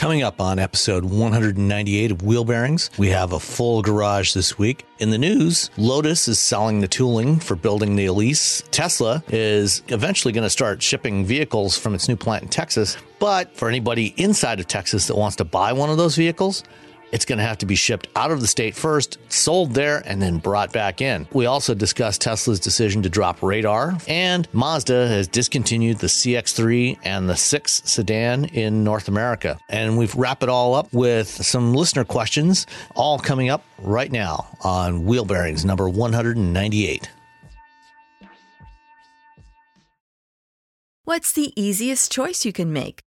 Coming up on episode 198 of Wheel Bearings, we have a full garage this week. In the news, Lotus is selling the tooling for building the Elise. Tesla is eventually going to start shipping vehicles from its new plant in Texas. But for anybody inside of Texas that wants to buy one of those vehicles, it's going to have to be shipped out of the state first, sold there, and then brought back in. We also discussed Tesla's decision to drop radar, and Mazda has discontinued the CX3 and the 6 sedan in North America. And we've wrap it all up with some listener questions, all coming up right now on Wheel Bearings number 198. What's the easiest choice you can make?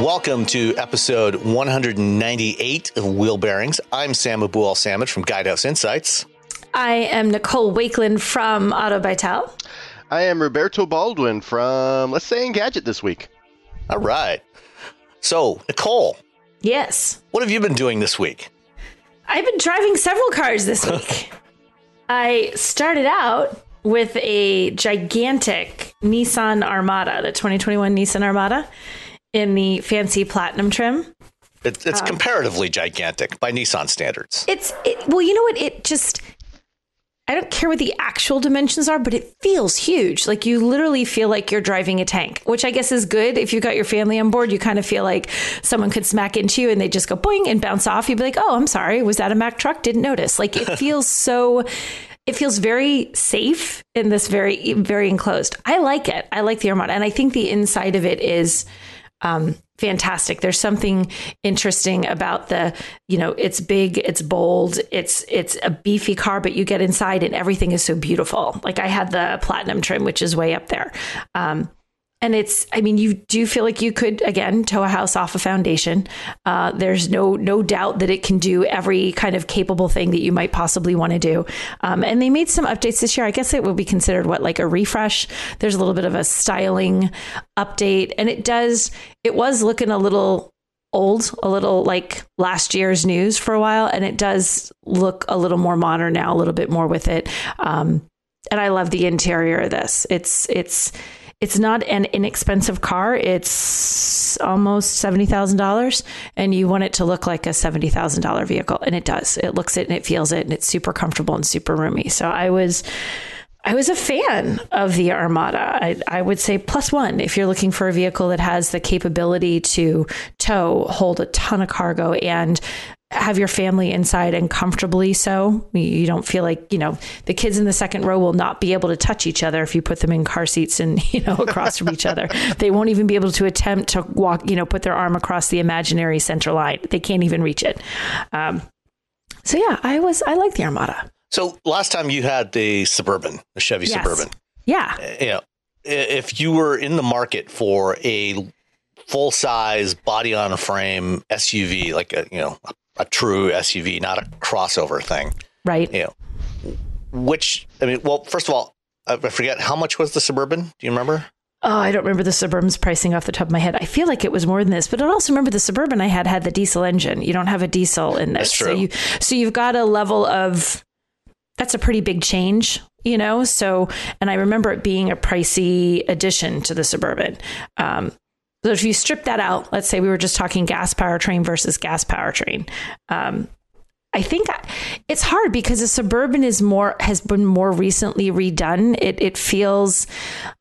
Welcome to episode 198 of Wheel Bearings. I'm Sam Abuelsamid from Guidehouse Insights. I am Nicole Wakelin from Auto Vital. I am Roberto Baldwin from Let's Say Engadget this week. All right. So, Nicole, Yes. what have you been doing this week? I've been driving several cars this week. I started out with a gigantic Nissan Armada, the 2021 Nissan Armada, in the fancy platinum trim. It, it's um, comparatively gigantic by Nissan standards. It's it, well, you know what? It just I don't care what the actual dimensions are, but it feels huge. Like you literally feel like you're driving a tank, which I guess is good. If you've got your family on board, you kind of feel like someone could smack into you and they just go boing and bounce off. You'd be like, oh, I'm sorry. Was that a Mack truck? Didn't notice. Like it feels so, it feels very safe in this very, very enclosed. I like it. I like the Armada. And I think the inside of it is, um, fantastic. There's something interesting about the, you know, it's big, it's bold, it's it's a beefy car, but you get inside and everything is so beautiful. Like I had the platinum trim, which is way up there. Um, and it's, I mean, you do feel like you could again tow a house off a foundation. Uh, there's no no doubt that it can do every kind of capable thing that you might possibly want to do. Um, and they made some updates this year. I guess it would be considered what like a refresh. There's a little bit of a styling update, and it does. It was looking a little old, a little like last year's news for a while, and it does look a little more modern now, a little bit more with it. Um, and I love the interior of this. It's it's it's not an inexpensive car. It's almost seventy thousand dollars, and you want it to look like a seventy thousand dollar vehicle, and it does. It looks it and it feels it, and it's super comfortable and super roomy. So I was. I was a fan of the Armada. I, I would say plus one if you're looking for a vehicle that has the capability to tow, hold a ton of cargo, and have your family inside and comfortably so. You don't feel like, you know, the kids in the second row will not be able to touch each other if you put them in car seats and, you know, across from each other. They won't even be able to attempt to walk, you know, put their arm across the imaginary center line. They can't even reach it. Um, so yeah, I was, I like the Armada. So last time you had the Suburban, the Chevy Yes. Suburban. Yeah. Uh, You know, if you were in the market for a full size body on a frame SUV, like a you know a, a true SUV, not a crossover thing, Right. you know, which I mean, well, first of all, I forget how much was the Suburban. Do you remember? Oh, I don't remember the Suburban's pricing off the top of my head. I feel like it was more than this, but I also remember the Suburban I had had the diesel engine. You don't have a diesel in this, so you so you've got a level of that's a pretty big change, you know. So, and I remember it being a pricey addition to the Suburban. Um, so if you strip that out, let's say we were just talking gas powertrain versus gas powertrain. Um, I think it's hard because the suburban is more has been more recently redone. It it feels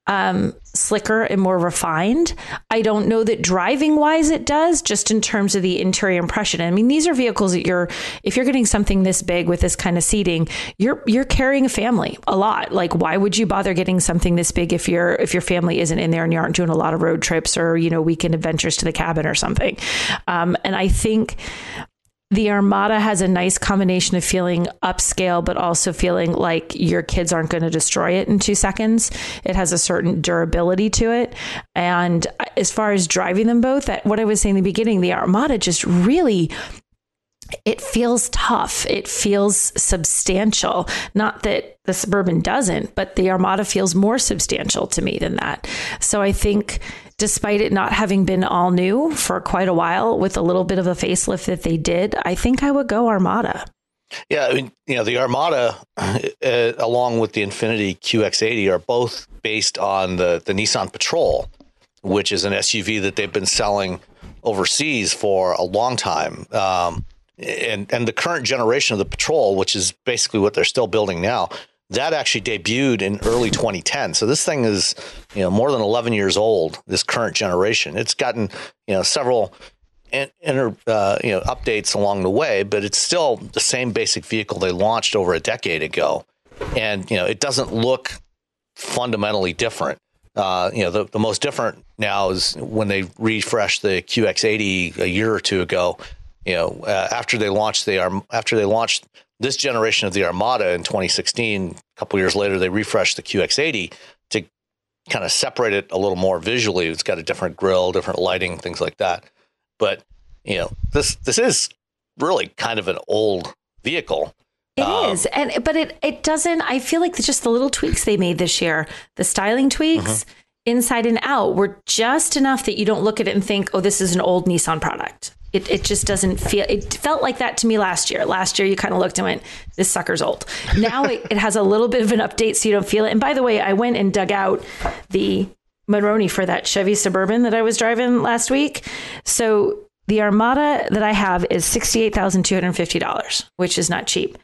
um, slicker and more refined. I don't know that driving wise it does, just in terms of the interior impression. I mean, these are vehicles that you're if you're getting something this big with this kind of seating, you're you're carrying a family a lot. Like, why would you bother getting something this big if your if your family isn't in there and you aren't doing a lot of road trips or you know weekend adventures to the cabin or something? Um, and I think the Armada has a nice combination of feeling upscale, but also feeling like your kids aren't going to destroy it in two seconds. It has a certain durability to it. And as far as driving them both, that what I was saying in the beginning, the Armada just really it feels tough. It feels substantial. Not that the Suburban doesn't, but the Armada feels more substantial to me than that. So I think, despite it not having been all new for quite a while, with a little bit of a facelift that they did, I think I would go Armada. Yeah, I mean, you know, the Armada, uh, along with the Infiniti QX80, are both based on the the Nissan Patrol, which is an SUV that they've been selling overseas for a long time. Um, and and the current generation of the Patrol, which is basically what they're still building now, that actually debuted in early 2010. So this thing is, you know, more than 11 years old. This current generation, it's gotten, you know, several inter, uh, you know updates along the way, but it's still the same basic vehicle they launched over a decade ago, and you know it doesn't look fundamentally different. Uh, you know the, the most different now is when they refreshed the QX80 a year or two ago. You know uh, after they launched the after they launched this generation of the Armada in 2016, a couple years later they refreshed the QX80 to kind of separate it a little more visually. It's got a different grill, different lighting, things like that but you know this this is really kind of an old vehicle It Um, is, and but it it doesn't. I feel like just the little tweaks they made this year, the styling tweaks, inside and out, were just enough that you don't look at it and think, "Oh, this is an old Nissan product." It it just doesn't feel. It felt like that to me last year. Last year, you kind of looked and went, "This sucker's old." Now it, it has a little bit of an update, so you don't feel it. And by the way, I went and dug out the Monroney for that Chevy Suburban that I was driving last week. So the Armada that I have is $68,250, which is not cheap.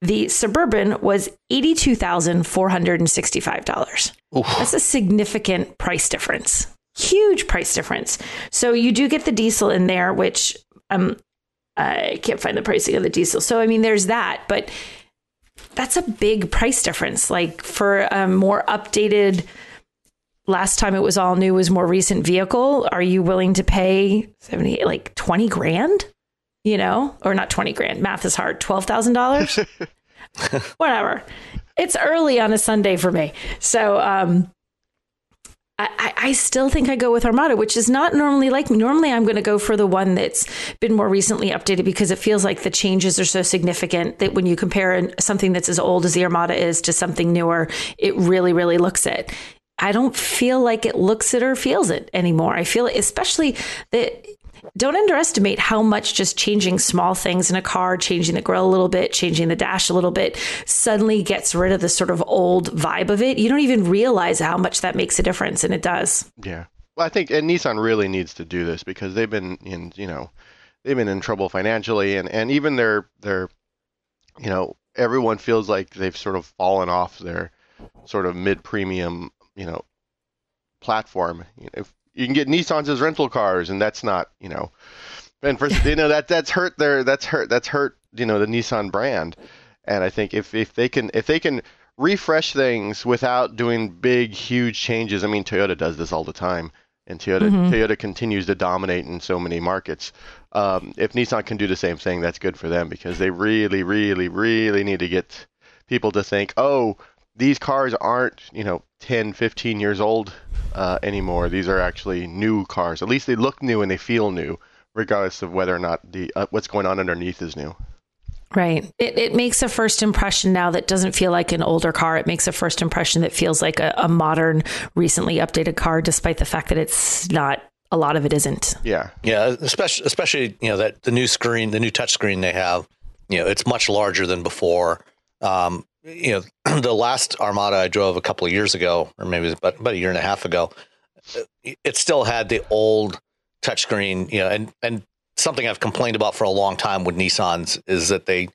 The Suburban was $82,465. That's a significant price difference. Huge price difference. So you do get the diesel in there, which um, I can't find the pricing of the diesel. So, I mean, there's that, but that's a big price difference. Like for a more updated, last time it was all new was more recent vehicle are you willing to pay 70 like 20 grand you know or not 20 grand math is hard $12000 whatever it's early on a sunday for me so um I, I- still think I go with Armada, which is not normally like me. Normally, I'm going to go for the one that's been more recently updated because it feels like the changes are so significant that when you compare something that's as old as the Armada is to something newer, it really, really looks it. I don't feel like it looks it or feels it anymore. I feel especially that don't underestimate how much just changing small things in a car, changing the grill a little bit, changing the dash a little bit, suddenly gets rid of the sort of old vibe of it. You don't even realize how much that makes a difference, and it does. Yeah. Well, I think and Nissan really needs to do this because they've been in, you know, they've been in trouble financially and and even their their you know, everyone feels like they've sort of fallen off their sort of mid-premium, you know, platform. You know, if you can get Nissans as rental cars and that's not, you know, and for you know that that's hurt their that's hurt that's hurt, you know, the Nissan brand. And I think if if they can if they can refresh things without doing big huge changes, I mean Toyota does this all the time and Toyota Toyota continues to dominate in so many markets. Um, if Nissan can do the same thing, that's good for them because they really, really, really need to get people to think, oh, these cars aren't, you know, 10, 15 years old uh, anymore. These are actually new cars. At least they look new and they feel new, regardless of whether or not the uh, what's going on underneath is new. Right. It, it makes a first impression now that doesn't feel like an older car. It makes a first impression that feels like a, a modern, recently updated car, despite the fact that it's not. A lot of it isn't. Yeah. Yeah, especially especially you know that the new screen, the new touch screen they have, you know, it's much larger than before. Um, you know, the last Armada I drove a couple of years ago, or maybe about, about a year and a half ago, it still had the old touchscreen. You know, and and something I've complained about for a long time with Nissans is that they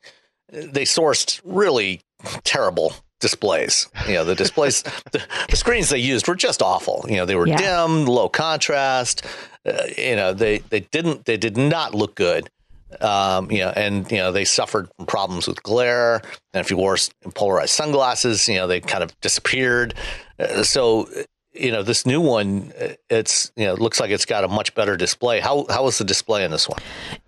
they sourced really terrible displays. You know, the displays, the, the, screens they used were just awful. You know, they were yeah. dim, low contrast. Uh, you know, they they didn't they did not look good. Um, you know, and you know they suffered from problems with glare. And if you wore polarized sunglasses, you know they kind of disappeared. Uh, so you know this new one it's you know looks like it's got a much better display. How how is the display in this one?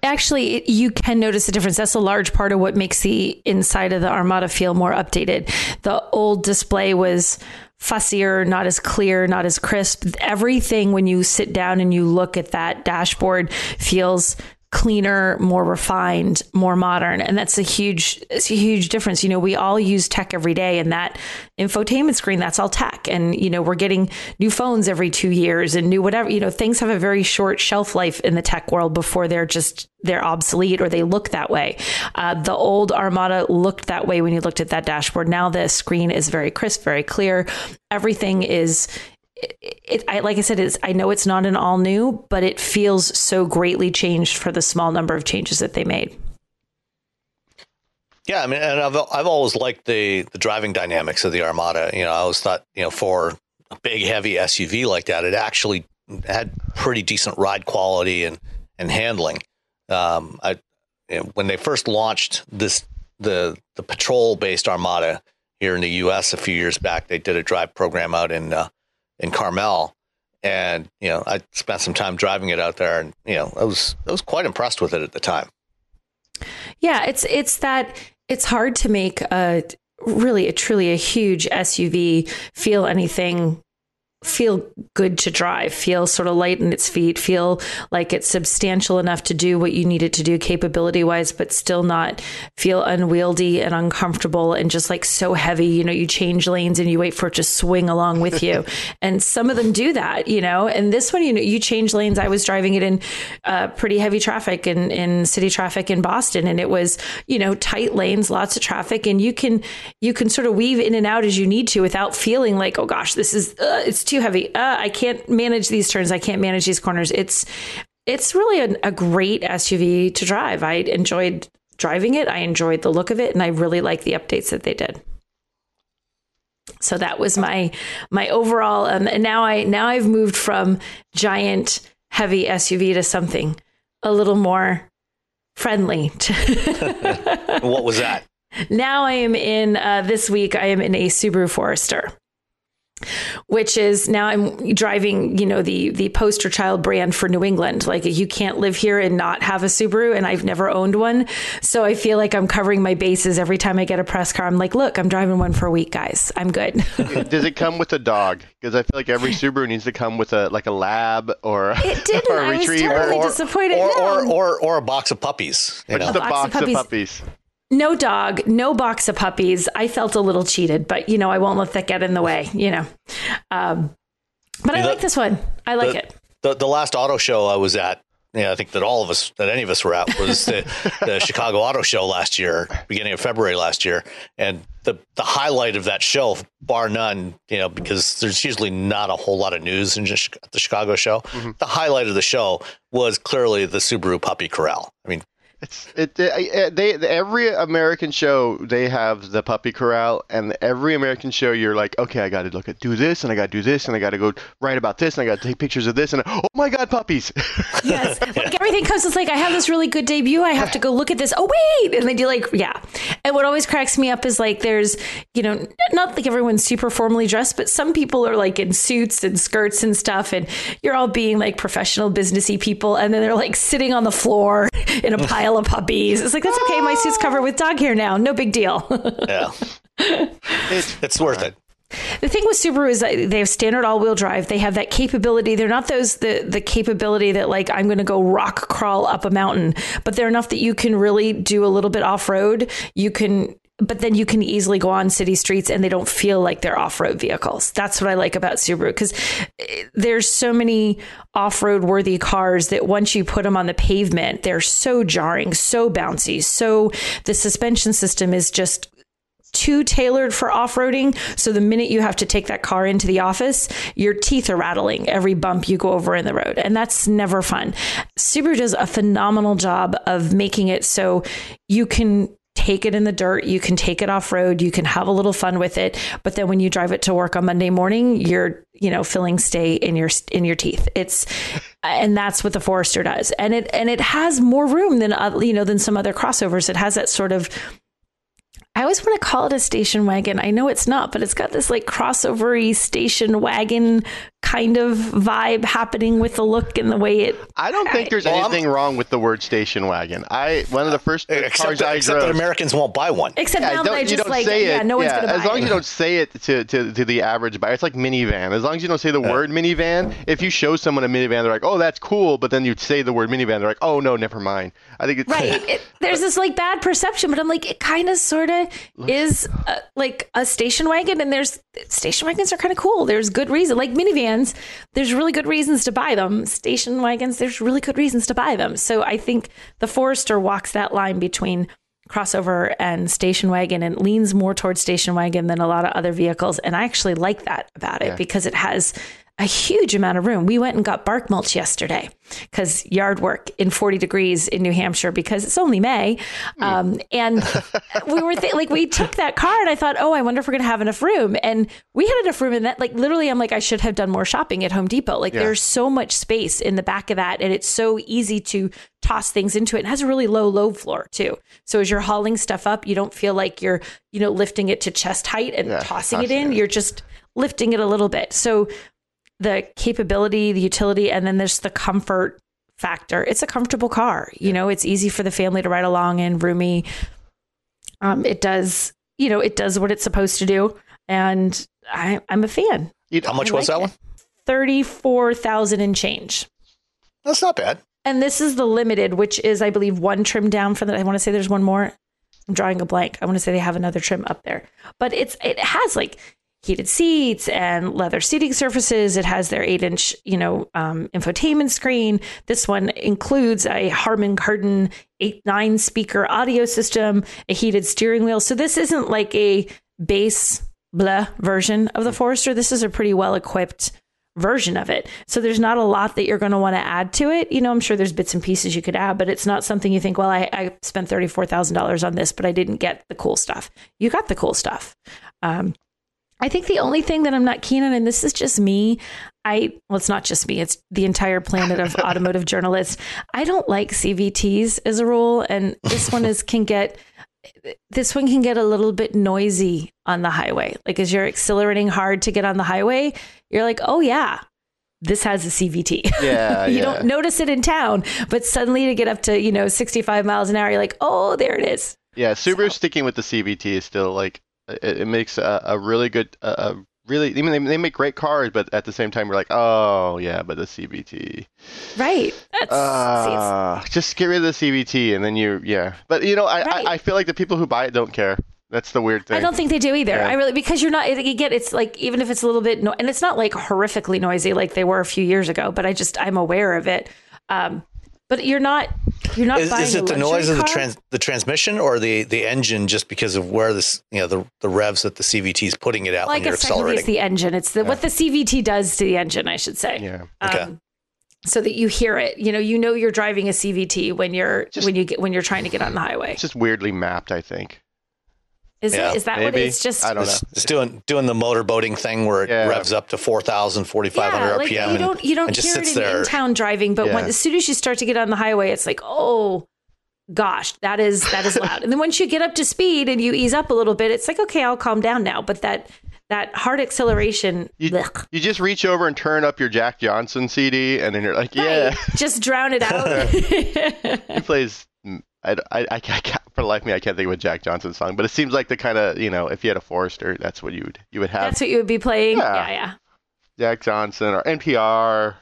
Actually you can notice a difference. That's a large part of what makes the inside of the armada feel more updated. The old display was fussier not as clear not as crisp. Everything when you sit down and you look at that dashboard feels cleaner, more refined, more modern. And that's a huge, it's a huge difference. You know, we all use tech every day and that infotainment screen, that's all tech. And, you know, we're getting new phones every two years and new whatever, you know, things have a very short shelf life in the tech world before they're just, they're obsolete or they look that way. Uh, the old Armada looked that way when you looked at that dashboard. Now the screen is very crisp, very clear. Everything is, it, it, I, like I said, it's, I know it's not an all new, but it feels so greatly changed for the small number of changes that they made. Yeah, I mean, and I've I've always liked the the driving dynamics of the Armada. You know, I always thought you know for a big heavy SUV like that, it actually had pretty decent ride quality and and handling. Um, I you know, when they first launched this the the patrol based Armada here in the U.S. a few years back, they did a drive program out in uh, in Carmel, and you know I spent some time driving it out there, and you know I was I was quite impressed with it at the time. Yeah, it's it's that it's hard to make a really a truly a huge SUV feel anything feel good to drive, feel sort of light in its feet, feel like it's substantial enough to do what you need it to do capability wise, but still not feel unwieldy and uncomfortable and just like so heavy. You know, you change lanes and you wait for it to swing along with you. and some of them do that, you know, and this one, you know, you change lanes. I was driving it in uh, pretty heavy traffic in, in city traffic in Boston and it was, you know, tight lanes, lots of traffic and you can, you can sort of weave in and out as you need to without feeling like, oh gosh, this is, uh, it's too too heavy. Uh, I can't manage these turns. I can't manage these corners. It's it's really a, a great SUV to drive. I enjoyed driving it. I enjoyed the look of it, and I really like the updates that they did. So that was my my overall. Um, and now I now I've moved from giant heavy SUV to something a little more friendly. what was that? Now I am in uh, this week. I am in a Subaru Forester which is now I'm driving, you know, the the poster child brand for New England. Like you can't live here and not have a Subaru, and I've never owned one, so I feel like I'm covering my bases every time I get a press car. I'm like, look, I'm driving one for a week, guys. I'm good. Does it come with a dog? Because I feel like every Subaru needs to come with a like a lab or it didn't. or a retriever. I was totally disappointed. Or, or, or, or, a box of puppies. You know? the box, box of, puppies. Of puppies no dog, no box of puppies. I felt a little cheated, but you know, I won't let that get in the way, you know. Um, but I the, like this one. I like the, it. The, the last auto show I was at, yeah, I think that all of us, that any of us were at, was the, the Chicago Auto Show last year, beginning of February last year, and the the highlight of that show, bar none, you know, because there's usually not a whole lot of news in just the Chicago show. Mm-hmm. The highlight of the show was clearly the Subaru Puppy Corral. I mean, it's it, it, they eh, every American show they have the puppy corral and every American show you're like okay I got to look at do this and I got to do this and I got to go write about this and I got to take pictures of this and oh my god puppies! Yes. Like everything comes it's like I have this really good debut I have to go look at this. Oh wait! And they do like yeah. And what always cracks me up is like there's you know not like everyone's super formally dressed but some people are like in suits and skirts and stuff and you're all being like professional businessy people and then they're like sitting on the floor in a pile of puppies. It's like, that's okay. My suit's covered with dog hair now. No big deal. yeah. It's It's worth it. The thing with Subaru is that they have standard all-wheel drive. They have that capability. They're not those the the capability that like I'm going to go rock crawl up a mountain, but they're enough that you can really do a little bit off-road. You can but then you can easily go on city streets and they don't feel like they're off-road vehicles. That's what I like about Subaru cuz eh, there's so many off-road worthy cars that once you put them on the pavement, they're so jarring, so bouncy, so the suspension system is just too tailored for off-roading so the minute you have to take that car into the office your teeth are rattling every bump you go over in the road and that's never fun subaru does a phenomenal job of making it so you can take it in the dirt. You can take it off road. You can have a little fun with it. But then when you drive it to work on monday morning you're you know filling stay in your in your teeth. It's and that's what the forester does. And it and it has more room than uh, you know than some other crossovers. It has that sort of I always want to call it a station wagon. I know it's not, but it's got this like crossovery station wagon kind of vibe happening with the look and the way it. I don't think there's Well, I'm- anything wrong with the word station wagon. I one of the first cars Except, I except drove. that Americans won't buy one. Except Yeah, now don't- that I just don't like, say yeah, it. no one's yeah, gonna buy as long it. as you don't say it to, to, to the average buyer, it's like minivan. As long as you don't say the word minivan, if you show someone a minivan, they're like, "Oh, that's cool," but then you say the word minivan, they're like, "Oh no, never mind." I think it's Right. It, there's this like bad perception, but I'm like, it kind of sort of is uh like a station wagon, and there's station wagons are kind of cool. There's good reason, like minivans. There's really good reasons to buy them. Station wagons, there's really good reasons to buy them. So I think the Forester walks that line between crossover and station wagon and leans more towards station wagon than a lot of other vehicles. And I actually like that about it because it has a huge amount of room. We went and got bark mulch yesterday because yard work in 40 degrees in New Hampshire because it's only May. Um, and we were th- like, we took that car and I thought, oh, I wonder if we're going to have enough room. And we had enough room in that. Like, literally, I'm like, I should have done more shopping at Home Depot. Like, there's so much space in the back of that. And it's so easy to toss things into it. It has a really low load floor too. So as you're hauling stuff up, you don't feel like you're, you know, lifting it to chest height and Yeah, tossing it in. it. You're just lifting it a little bit. So the capability, the utility, and then there's the comfort factor. It's a comfortable car. You know, it's easy for the family to ride along in, roomy. Um, it does, you know, it does what it's supposed to do, and I, I'm a fan. How much I was like that one? Thirty-four thousand and change. That's not bad. And this is the limited, which is, I believe, one trim down from that. I want to say there's one more. I'm drawing a blank. I want to say they have another trim up there, but it's it has like heated seats and leather seating surfaces. It has their eight inch, you know, um, infotainment screen. This one includes a Harman Kardon eight nine speaker audio system, a heated steering wheel. So this isn't like a base blah version of the Forester. This is a pretty well equipped version of it. So there's not a lot that you're going to want to add to it. You know, I'm sure there's bits and pieces you could add, but it's not something you think, well, I, I spent $34,000 on this, but I didn't get the cool stuff. You got the cool stuff. Um, I think the only thing that I'm not keen on, and this is just me, I, well, it's not just me, it's the entire planet of automotive journalists. I don't like CVTs as a rule. And this one is, can get, this one can get a little bit noisy on the highway. Like as you're accelerating hard to get on the highway, you're like, oh yeah, this has a CVT. Yeah, you yeah. don't notice it in town, but suddenly to get up to, you know, 65 miles an hour, you're like, oh, there it is. Yeah, Subaru sticking with the CVT is still like it, it makes a, a really good, a, a really. I mean, they, they make great cars, but at the same time, we're like, oh yeah, but the CVT. Right. That's, Uh, just get rid of the CVT, and then you, yeah. But you know, I, Right. I, I feel like the people who buy it don't care. That's the weird thing. I don't think they do either. Yeah. I really because you're not. You get it's like even if it's a little bit, no, and it's not like horrifically noisy like they were a few years ago. But I just I'm aware of it. Um, but you're not. You're not Is, buying is a it the luxury noise of the trans the transmission or the the engine just because of where this you know the the revs that the CVT is putting it out Well, I when you're guess it's the engine. It's the what the CVT does to the engine, I should say. Yeah. Okay. Um, so that you hear it, you know, you know you're driving a CVT when you're Just- when you get when you're trying to get on the highway. It's just weirdly mapped. I think. Is Yeah, it? Is that what it's just? I don't know. it's doing doing the motorboating thing where it Yeah. revs up to 4,000, 4,500 yeah, like RPM. you don't you don't and just hear it sits in there. in-town driving, but when as soon as you start to get on the highway, it's like, oh gosh, that is that is loud. and then once you get up to speed and you ease up a little bit, it's like, okay, I'll calm down now. But that that hard acceleration, You, you just reach over and turn up your Jack Johnson CD, and then you're like, yeah. Right. just drown it out. He plays. I, I, I can't, for the life of me, I can't think of a Jack Johnson song, but it seems like the kind of you know, if you had a Forester, that's what you would you would have. That's what you would be playing. Yeah. Yeah, yeah. Jack Johnson or NPR.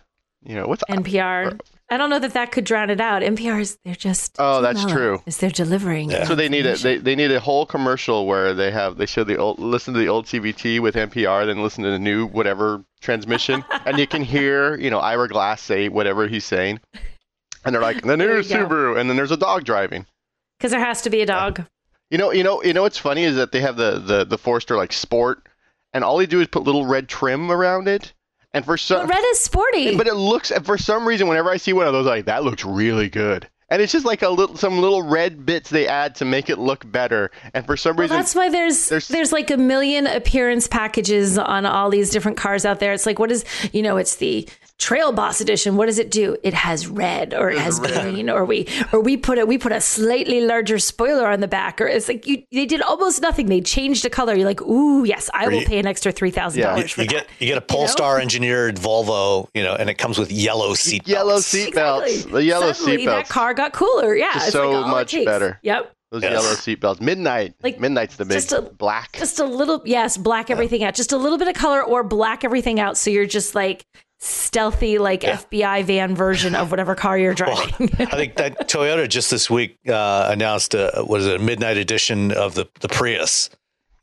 You know what's NPR. I don't know that that could drown it out. NPR's they're just Oh, that's mellow true. Is they're delivering. So they need a they, they need a whole commercial where they have they show the old listen to the old CVT with NPR, then listen to the new whatever transmission, and you can hear you know Ira Glass say whatever he's saying, and they're like the new you go. Subaru, and then there's a dog driving. Because there has to be a dog. You know you know you know what's funny is that they have the the the Forester like Sport, and all they do is put little red trim around it, and for some But red is sporty. but it looks for some reason whenever I see one of those like that looks really good. And it's just like a little some little red bits they add to make it look better. And for some Well, reason that's why there's, there's- there's like a million appearance packages on all these different cars out there. It's like what is you know it's the Trail Boss edition. What does it do? It has red or it has green or we or we put a we put a slightly larger spoiler on the back or it's like you they did almost nothing. They changed the color. You're like ooh yes I will you- pay an extra three thousand Yeah. dollars. You get you get a Polestar engineered Volvo, you know, and it comes with yellow seat yellow belts. seat belts. The yellow Suddenly, seat That car got cooler. Yeah, Just it's so like all it much takes. better. Yep. Those Yes. yellow seat belts. Midnight. Like, Midnight's the big just a- black. Just a little, yes, black everything out. Just a little bit of color or black everything out. So you're just like stealthy, like FBI van version of whatever car you're driving. I think that Toyota just this week uh, announced a what is it, a midnight edition of the the Prius,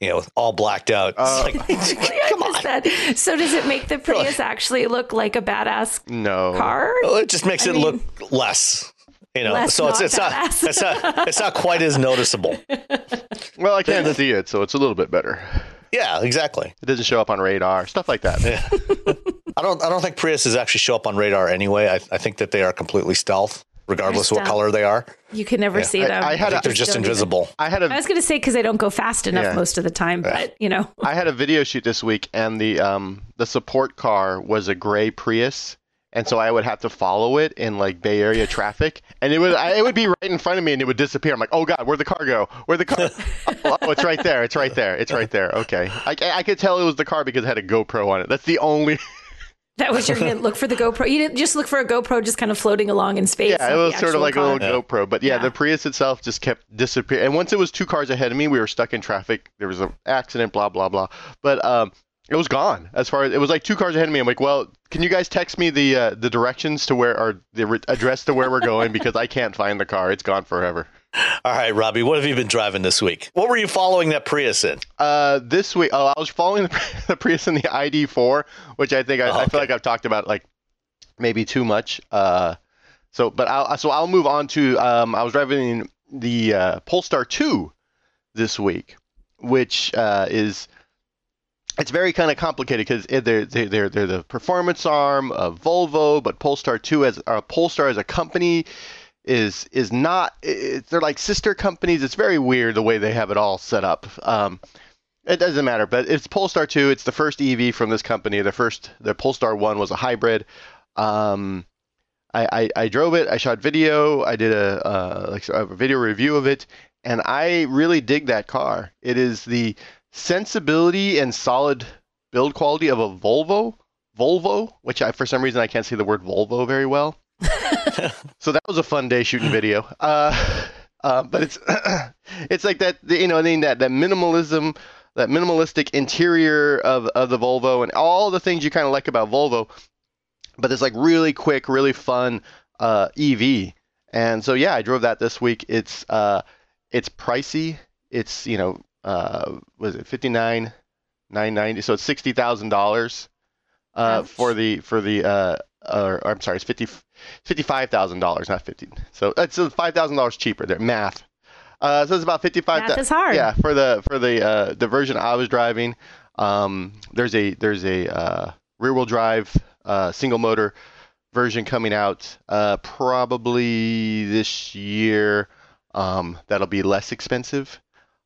you know, all blacked out. Uh, like, come on. That. So does it make the Prius actually look like a badass no. car? well, it just makes I it mean- look less. You know, Less so it's not it's not badass. it's not it's not quite as noticeable. Well, I can't see it, so it's a little bit better. Yeah, exactly. It doesn't show up on radar. Stuff like that. I don't I don't think Priuses actually show up on radar anyway. I, I think that they are completely stealth, regardless of what color they are. You can never see them. I had I a- they're just Don't even- invisible. I had a I was going to say because they don't go fast enough Yeah. most of the time, but you know, I had a video shoot this week, and the um the support car was a gray Prius, and so I would have to follow it in like Bay Area traffic, and it would I, it would be right in front of me, and it would disappear. I'm like, oh god, where'd the car go? Where'd the car? oh, oh, it's right there. It's right there. It's right there. Okay, I, I could tell it was the car because it had a GoPro on it. That's the only. That was your hint. Look for the GoPro. You didn't just look for a GoPro just kind of floating along in space. Yeah, it was sort of like car. a little GoPro, but yeah, Yeah. the Prius itself just kept disappearing. And once it was two cars ahead of me, we were stuck in traffic. There was an accident, blah blah blah. But um, it was gone. As far as it was like two cars ahead of me. I'm like, well, can you guys text me the uh, the directions to where or the re- address to where we're going because I can't find the car. It's gone forever. All right, Robbie, what have you been driving this week? What were you following that Prius in? Uh, this week, oh, I was following the, the Prius in the ID4, which I think I, Oh, I feel like I've talked about like maybe too much. Uh, so but I'll so I'll move on to um, I was driving the uh, Polestar 2 this week, which uh, is it's very kind of complicated because they're, they're they're they're the performance arm of Volvo, but Polestar 2 as uh, Polestar as a company is is not it, they're like sister companies. It's very weird the way they have it all set up. Um, it doesn't matter, but it's Polestar 2. It's the first EV from this company. The first, the Polestar 1 was a hybrid. Um, I, I, I drove it. I shot video. I did a uh, like a video review of it, and I really dig that car. It is the sensibility and solid build quality of a Volvo. Volvo, which I for some reason I can't say the word Volvo very well. so that was a fun day shooting video. Uh, uh, but it's it's like that you know I mean that that minimalism, that minimalistic interior of of the Volvo and all the things you kind of like about Volvo, but it's like really quick, really fun uh, EV. And so yeah, I drove that this week. It's uh, it's pricey. It's you know uh, was it fifty nine nine ninety? So it's sixty thousand dollars uh, for the for the uh, or, or I'm sorry, it's fifty fifty five thousand dollars, not fifty. So it's uh, five thousand dollars cheaper there. Math. Uh, so it's about fifty five. Math is hard. Yeah, for the for the uh, the version I was driving, um, there's a there's a uh, rear wheel drive uh, single motor version coming out uh, probably this year. Um, that'll be less expensive.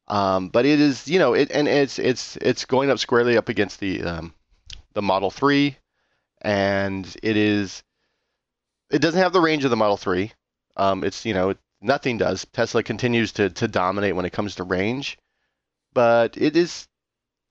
Um, but it is, you know, it and it's it's it's going up squarely up against the um, the Model 3, and it is it doesn't have the range of the Model 3. Um, it's you know nothing does. Tesla continues to to dominate when it comes to range, but it is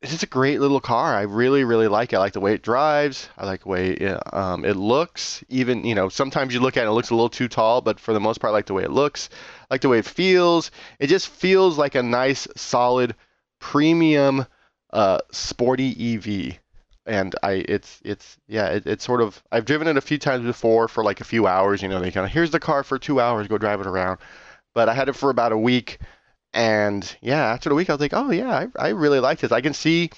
it's just a great little car. I really, really like it. I like the way it drives. I like the way it, um, it looks. Even, you know, sometimes you look at it, it looks a little too tall, but for the most part, I like the way it looks. I like the way it feels. It just feels like a nice, solid, premium, uh, sporty EV. And I, it's, it's, yeah, it, it's sort of. I've driven it a few times before for like a few hours. You know, they kind of here's the car for two hours, go drive it around. But I had it for about a week and yeah, after the week, I was like, oh yeah, I, I really like this. I can see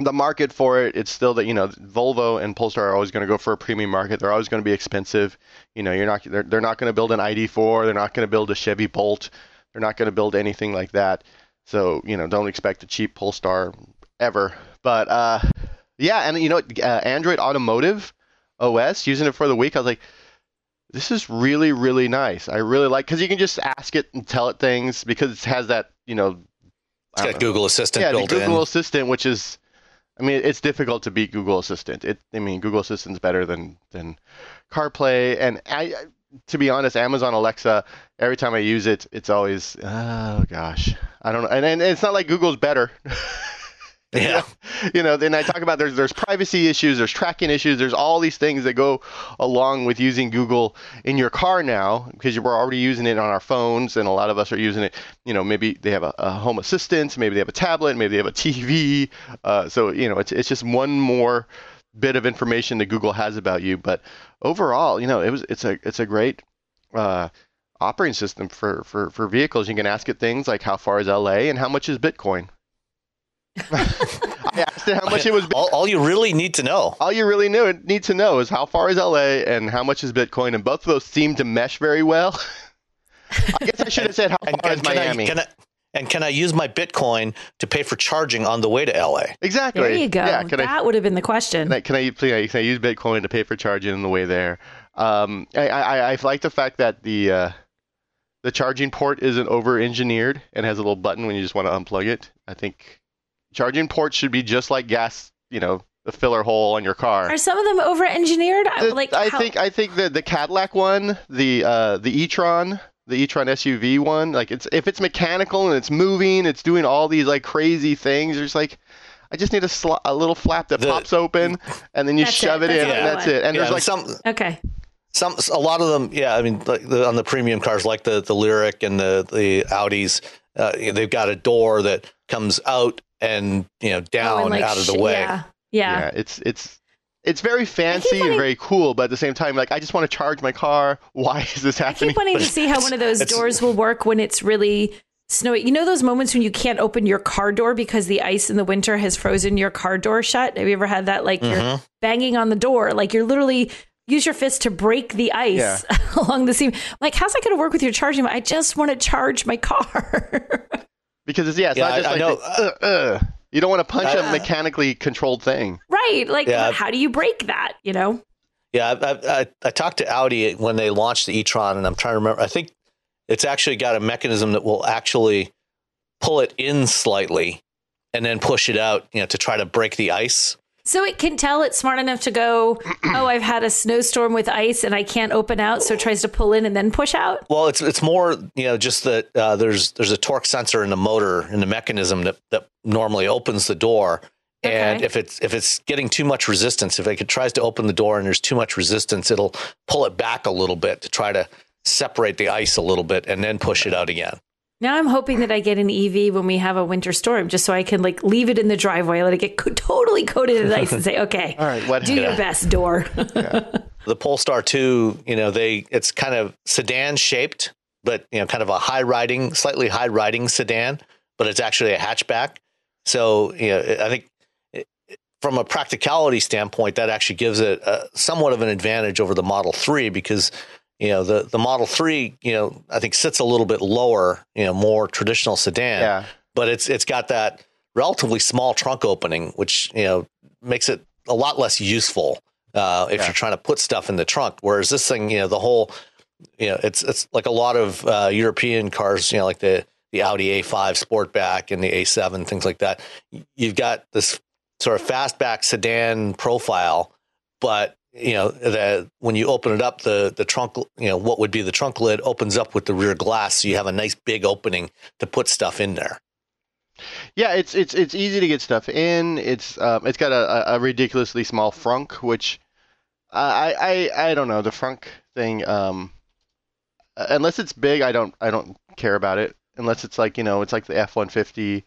the market for it. It's still that you know Volvo and Polestar are always going to go for a premium market. They're always going to be expensive. You know, you're not they're, they're not going to build an ID4. They're not going to build a Chevy Bolt. They're not going to build anything like that. So you know, don't expect a cheap Polestar ever. But uh, yeah, and you know, uh, Android Automotive OS using it for the week, I was like this is really really nice. I really like because you can just ask it and tell it things because it has that you know. It's got know, Google Assistant yeah, built the Google in. Assistant, which is, I mean, it's difficult to beat Google Assistant. It, I mean, Google Assistant's better than than CarPlay, and I, to be honest, Amazon Alexa. Every time I use it, it's always, oh gosh, I don't know, and, and it's not like Google's better. Yeah. you know, then I talk about there's there's privacy issues, there's tracking issues, there's all these things that go along with using Google in your car now because we're already using it on our phones and a lot of us are using it. You know, maybe they have a, a home assistant, maybe they have a tablet, maybe they have a TV. Uh, so you know, it's it's just one more bit of information that Google has about you. But overall, you know, it was it's a it's a great uh, operating system for, for, for vehicles. You can ask it things like how far is LA and how much is Bitcoin. I asked it how much it was. All, all, you really need to know. All you really knew, need to know is how far is LA and how much is Bitcoin, and both of those seem to mesh very well. I guess I should have said how and, far is Miami. I, can I, and can I use my Bitcoin to pay for charging on the way to LA? Exactly. There you go. Yeah, that I, would have been the question. Can I, can I, please, can I use Bitcoin to pay for charging on the way there? Um, I, I, I like the fact that the uh, the charging port isn't over engineered and has a little button when you just want to unplug it. I think charging ports should be just like gas, you know, the filler hole on your car. Are some of them over engineered? Like I how... think I think the the Cadillac one, the uh, the e-tron, the e-tron SUV one, like it's if it's mechanical and it's moving, it's doing all these like crazy things. There's like I just need a, sl- a little flap that the, pops open, and then you shove it, it in, and that's it. And yeah, there's like some okay. Some a lot of them, yeah. I mean, like the, on the premium cars, like the the Lyriq and the the Audis, uh, they've got a door that comes out and you know down oh, like, out of the way. Yeah. yeah. yeah, It's it's it's very fancy wanting, and very cool, but at the same time, like I just want to charge my car. Why is this happening? I keep wanting to see how one of those doors will work when it's really snowy. You know those moments when you can't open your car door because the ice in the winter has frozen your car door shut. Have you ever had that? Like mm-hmm. you're banging on the door, like you're literally use your fist to break the ice yeah. along the seam. Like, how's that going to work with your charging? I just want to charge my car. Because it's yeah, it's yeah, not just I, like I the, uh, uh. you don't want to punch uh, a mechanically controlled thing, right? Like, yeah. how do you break that? You know? Yeah, I, I, I talked to Audi when they launched the e-tron, and I'm trying to remember. I think it's actually got a mechanism that will actually pull it in slightly and then push it out, you know, to try to break the ice. So it can tell it's smart enough to go, oh, I've had a snowstorm with ice and I can't open out, so it tries to pull in and then push out. Well, it's it's more you know just that uh, there's there's a torque sensor in the motor in the mechanism that that normally opens the door, okay. and if it's if it's getting too much resistance, if it tries to open the door and there's too much resistance, it'll pull it back a little bit to try to separate the ice a little bit and then push it out again. Now I'm hoping that I get an EV when we have a winter storm, just so I can like leave it in the driveway, let it get co- totally coated in ice, and say, "Okay, all right, what, do yeah. your best, door." yeah. The Polestar 2, you know, they it's kind of sedan shaped, but you know, kind of a high riding, slightly high riding sedan, but it's actually a hatchback. So, you know, I think from a practicality standpoint, that actually gives it a, somewhat of an advantage over the Model 3 because you know the the Model Three, you know, I think sits a little bit lower, you know, more traditional sedan. Yeah. But it's it's got that relatively small trunk opening, which you know makes it a lot less useful uh, if yeah. you're trying to put stuff in the trunk. Whereas this thing, you know, the whole, you know, it's it's like a lot of uh, European cars, you know, like the the Audi A5 Sportback and the A7, things like that. You've got this sort of fastback sedan profile, but you know that when you open it up the the trunk you know what would be the trunk lid opens up with the rear glass so you have a nice big opening to put stuff in there Yeah, it's it's it's easy to get stuff in. It's um, it's got a, a ridiculously small frunk, which I I I don't know the frunk thing. Um, unless it's big, I don't I don't care about it. Unless it's like you know it's like the F one fifty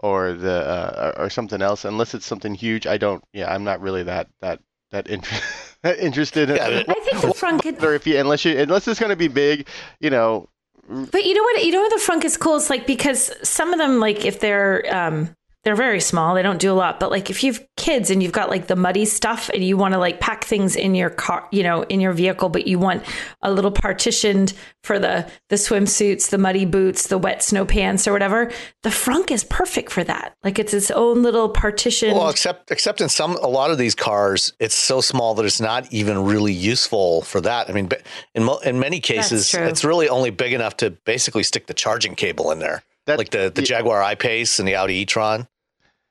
or the uh, or something else. Unless it's something huge, I don't. Yeah, I'm not really that that that interested. interested in I think the frunk could, or if you unless you unless it's going to be big, you know, but you know what? You know what the frunk is cool. It's like because some of them, like if they're um, they're very small, they don't do a lot. But like if you've kids and you've got like the muddy stuff and you want to like pack things in your car, you know, in your vehicle, but you want a little partitioned for the the swimsuits, the muddy boots, the wet snow pants or whatever. The frunk is perfect for that. Like it's its own little partition. Well, except except in some a lot of these cars, it's so small that it's not even really useful for that. I mean, in in many cases, it's really only big enough to basically stick the charging cable in there. That, like the, the Jaguar I-Pace and the Audi e-tron.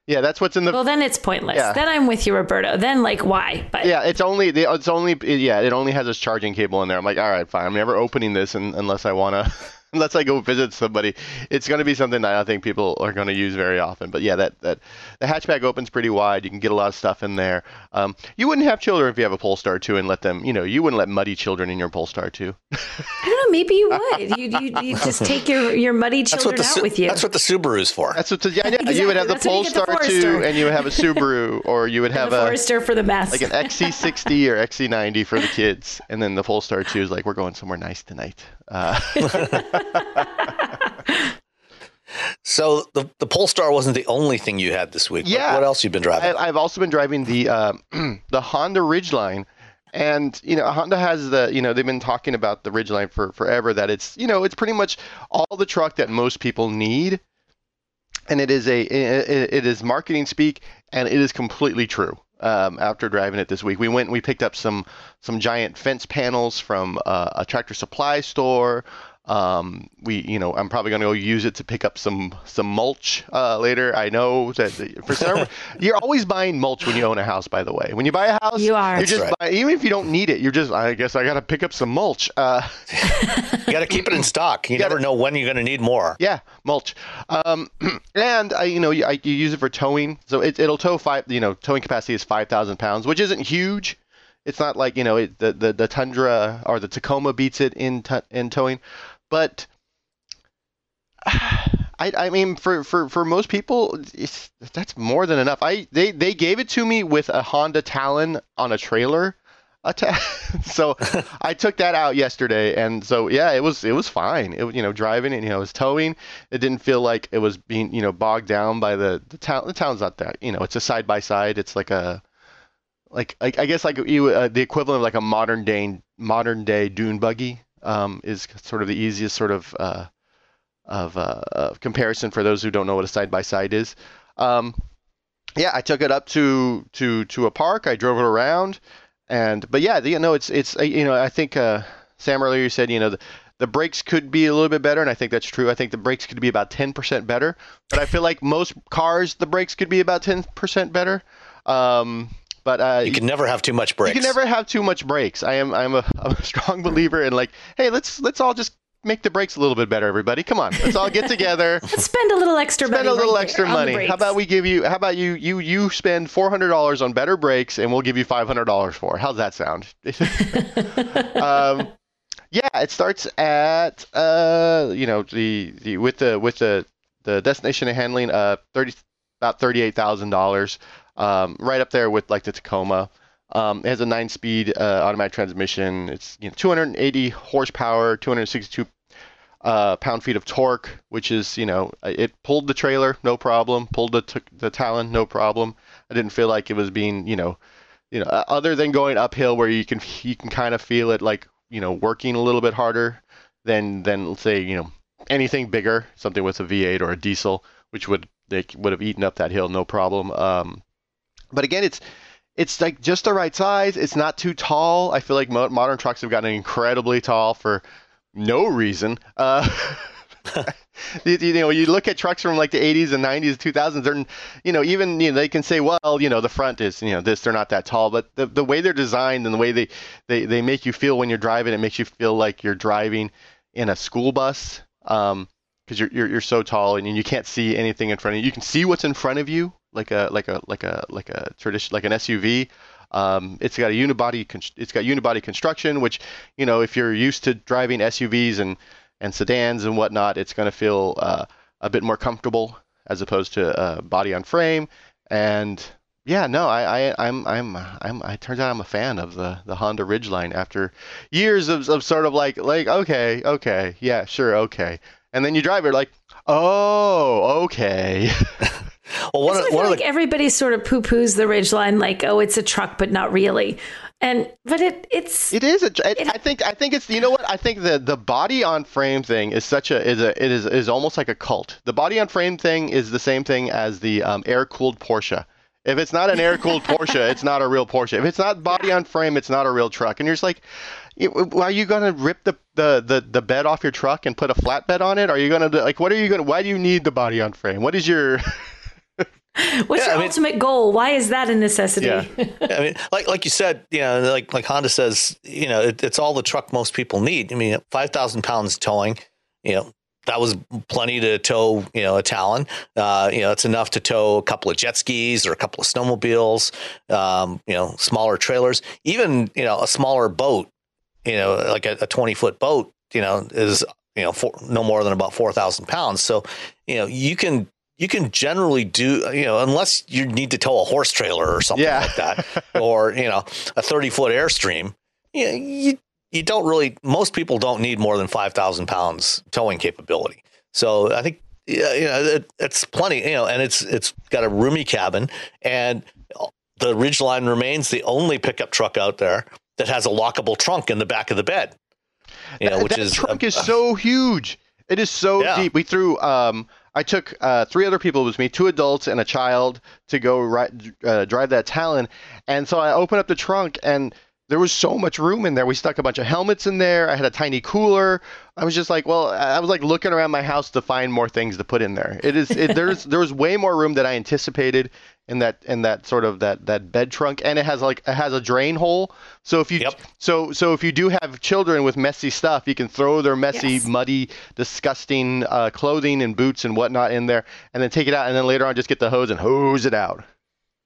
Yeah, that's what's in the. Well, then it's pointless. Yeah. Then I'm with you, Roberto. Then like, why? But yeah, it's only it's only yeah, it only has this charging cable in there. I'm like, all right, fine. I'm never opening this unless I want to. unless I go visit somebody, it's going to be something that I don't think people are going to use very often. But yeah, that that the hatchback opens pretty wide. You can get a lot of stuff in there. Um, you wouldn't have children if you have a Polestar 2 and let them, you know, you wouldn't let muddy children in your Polestar 2. I don't know. Maybe you would. You you, you just take your your muddy children out with you. That's what the Subaru's for. That's what the, yeah, exactly. you would have the that's Polestar the 2 and you would have a Subaru or you would have a Forester for the mess. Like an XC60 or XC90 for the kids, and then the Polestar 2 is like we're going somewhere nice tonight. Uh, so the the Polestar wasn't the only thing you had this week. Yeah. What, else you've been driving? I, have also been driving the uh, the Honda Ridgeline. And you know, Honda has the you know they've been talking about the Ridgeline for forever. That it's you know it's pretty much all the truck that most people need, and it is a it, it is marketing speak, and it is completely true. Um, after driving it this week, we went and we picked up some some giant fence panels from uh, a tractor supply store. Um, we, you know, I'm probably going to go use it to pick up some some mulch uh, later. I know that for some, you're always buying mulch when you own a house. By the way, when you buy a house, you are. You're just right. buying, even if you don't need it, you're just. I guess I got to pick up some mulch. Uh, you got to keep it in stock. You, you never gotta, know when you're going to need more. Yeah, mulch. Um, and I, you know, you, I, you use it for towing, so it, it'll tow five. You know, towing capacity is five thousand pounds, which isn't huge. It's not like you know it, the, the the Tundra or the Tacoma beats it in t- in towing, but I, I mean, for, for, for most people, that's more than enough. I they, they gave it to me with a Honda Talon on a trailer, so I took that out yesterday, and so yeah, it was it was fine. It you know driving and you know it was towing. It didn't feel like it was being you know bogged down by the the Talon. The Talon's not that you know it's a side by side. It's like a like I, I guess like you uh, the equivalent of like a modern day modern day dune buggy um, is sort of the easiest sort of uh, of uh, comparison for those who don't know what a side by side is. Um, yeah, I took it up to to to a park. I drove it around, and but yeah, you know, it's it's uh, you know, I think uh, Sam earlier said you know the, the brakes could be a little bit better, and I think that's true. I think the brakes could be about 10% better, but I feel like most cars the brakes could be about 10% better. Um, but uh, you can never have too much brakes. You can never have too much brakes. I am I'm a, I'm a strong believer in like, hey, let's let's all just make the brakes a little bit better, everybody. Come on, let's all get together. let's spend a little extra spend money. A little right extra money. How about we give you? How about you? You you spend four hundred dollars on better brakes, and we'll give you five hundred dollars for. It? How's that sound? um, yeah, it starts at uh, you know the, the with the with the the destination and handling uh thirty about thirty eight thousand dollars um, right up there with like the Tacoma. Um, it has a nine-speed uh, automatic transmission. It's you know, 280 horsepower, 262 uh, pound-feet of torque, which is you know it pulled the trailer no problem, pulled the t- the Talon no problem. I didn't feel like it was being you know you know other than going uphill where you can you can kind of feel it like you know working a little bit harder than than say you know anything bigger, something with a V8 or a diesel, which would they would have eaten up that hill no problem. Um, but again, it's it's like just the right size. It's not too tall. I feel like mo- modern trucks have gotten incredibly tall for no reason. Uh, you, you, know, you look at trucks from like the 80s and 90s, 2000s. They're, you know, even you know they can say, well, you know, the front is, you know, this. They're not that tall, but the the way they're designed and the way they they they make you feel when you're driving, it makes you feel like you're driving in a school bus. Um, because you're, you're you're so tall and you can't see anything in front of you. You can see what's in front of you, like a like a like a like a tradition like an SUV. Um, it's got a unibody it's got unibody construction, which you know if you're used to driving SUVs and and sedans and whatnot, it's going to feel uh, a bit more comfortable as opposed to uh, body on frame. And yeah, no, I, I, I'm, I'm, I'm, I turns out I'm a fan of the, the Honda Ridgeline after years of, of sort of like, like, okay, okay, yeah, sure, okay. And then you drive it like, oh, okay. well, one, of, one like the... everybody sort of poo poos the Ridgeline, like, oh, it's a truck, but not really. And but it it's it is a it, I think I think it's you know what I think the the body on frame thing is such a is a it is is almost like a cult. The body on frame thing is the same thing as the um, air cooled Porsche. If it's not an air cooled Porsche, it's not a real Porsche. If it's not body on frame, it's not a real truck. And you're just like, why are you gonna rip the, the, the, the bed off your truck and put a flatbed on it? Are you gonna like what are you gonna? Why do you need the body on frame? What is your What's yeah, your I mean, ultimate goal? Why is that a necessity? Yeah. I mean, like like you said, you know, like like Honda says, you know, it, it's all the truck most people need. I mean, five thousand pounds towing, you know, that was plenty to tow, you know, a Talon. Uh, you know, it's enough to tow a couple of jet skis or a couple of snowmobiles. Um, you know, smaller trailers, even you know, a smaller boat. You know, like a, a twenty foot boat. You know, is you know four, no more than about four thousand pounds. So you know, you can you can generally do, you know, unless you need to tow a horse trailer or something yeah. like that, or you know, a thirty foot airstream. You, know, you you don't really. Most people don't need more than five thousand pounds towing capability. So I think yeah, you know, it, it's plenty. You know, and it's it's got a roomy cabin, and the Ridgeline remains the only pickup truck out there that has a lockable trunk in the back of the bed. You know, that, which that is trunk is so huge. It is so yeah. deep. We threw um, I took uh, three other people with me, two adults and a child, to go ri- uh, drive that Talon. And so I opened up the trunk, and there was so much room in there. We stuck a bunch of helmets in there. I had a tiny cooler. I was just like, well, I was like looking around my house to find more things to put in there. It is it, there's there was way more room than I anticipated in that in that sort of that that bed trunk, and it has like it has a drain hole. So if you yep. so so if you do have children with messy stuff, you can throw their messy, yes. muddy, disgusting uh, clothing and boots and whatnot in there, and then take it out, and then later on just get the hose and hose it out.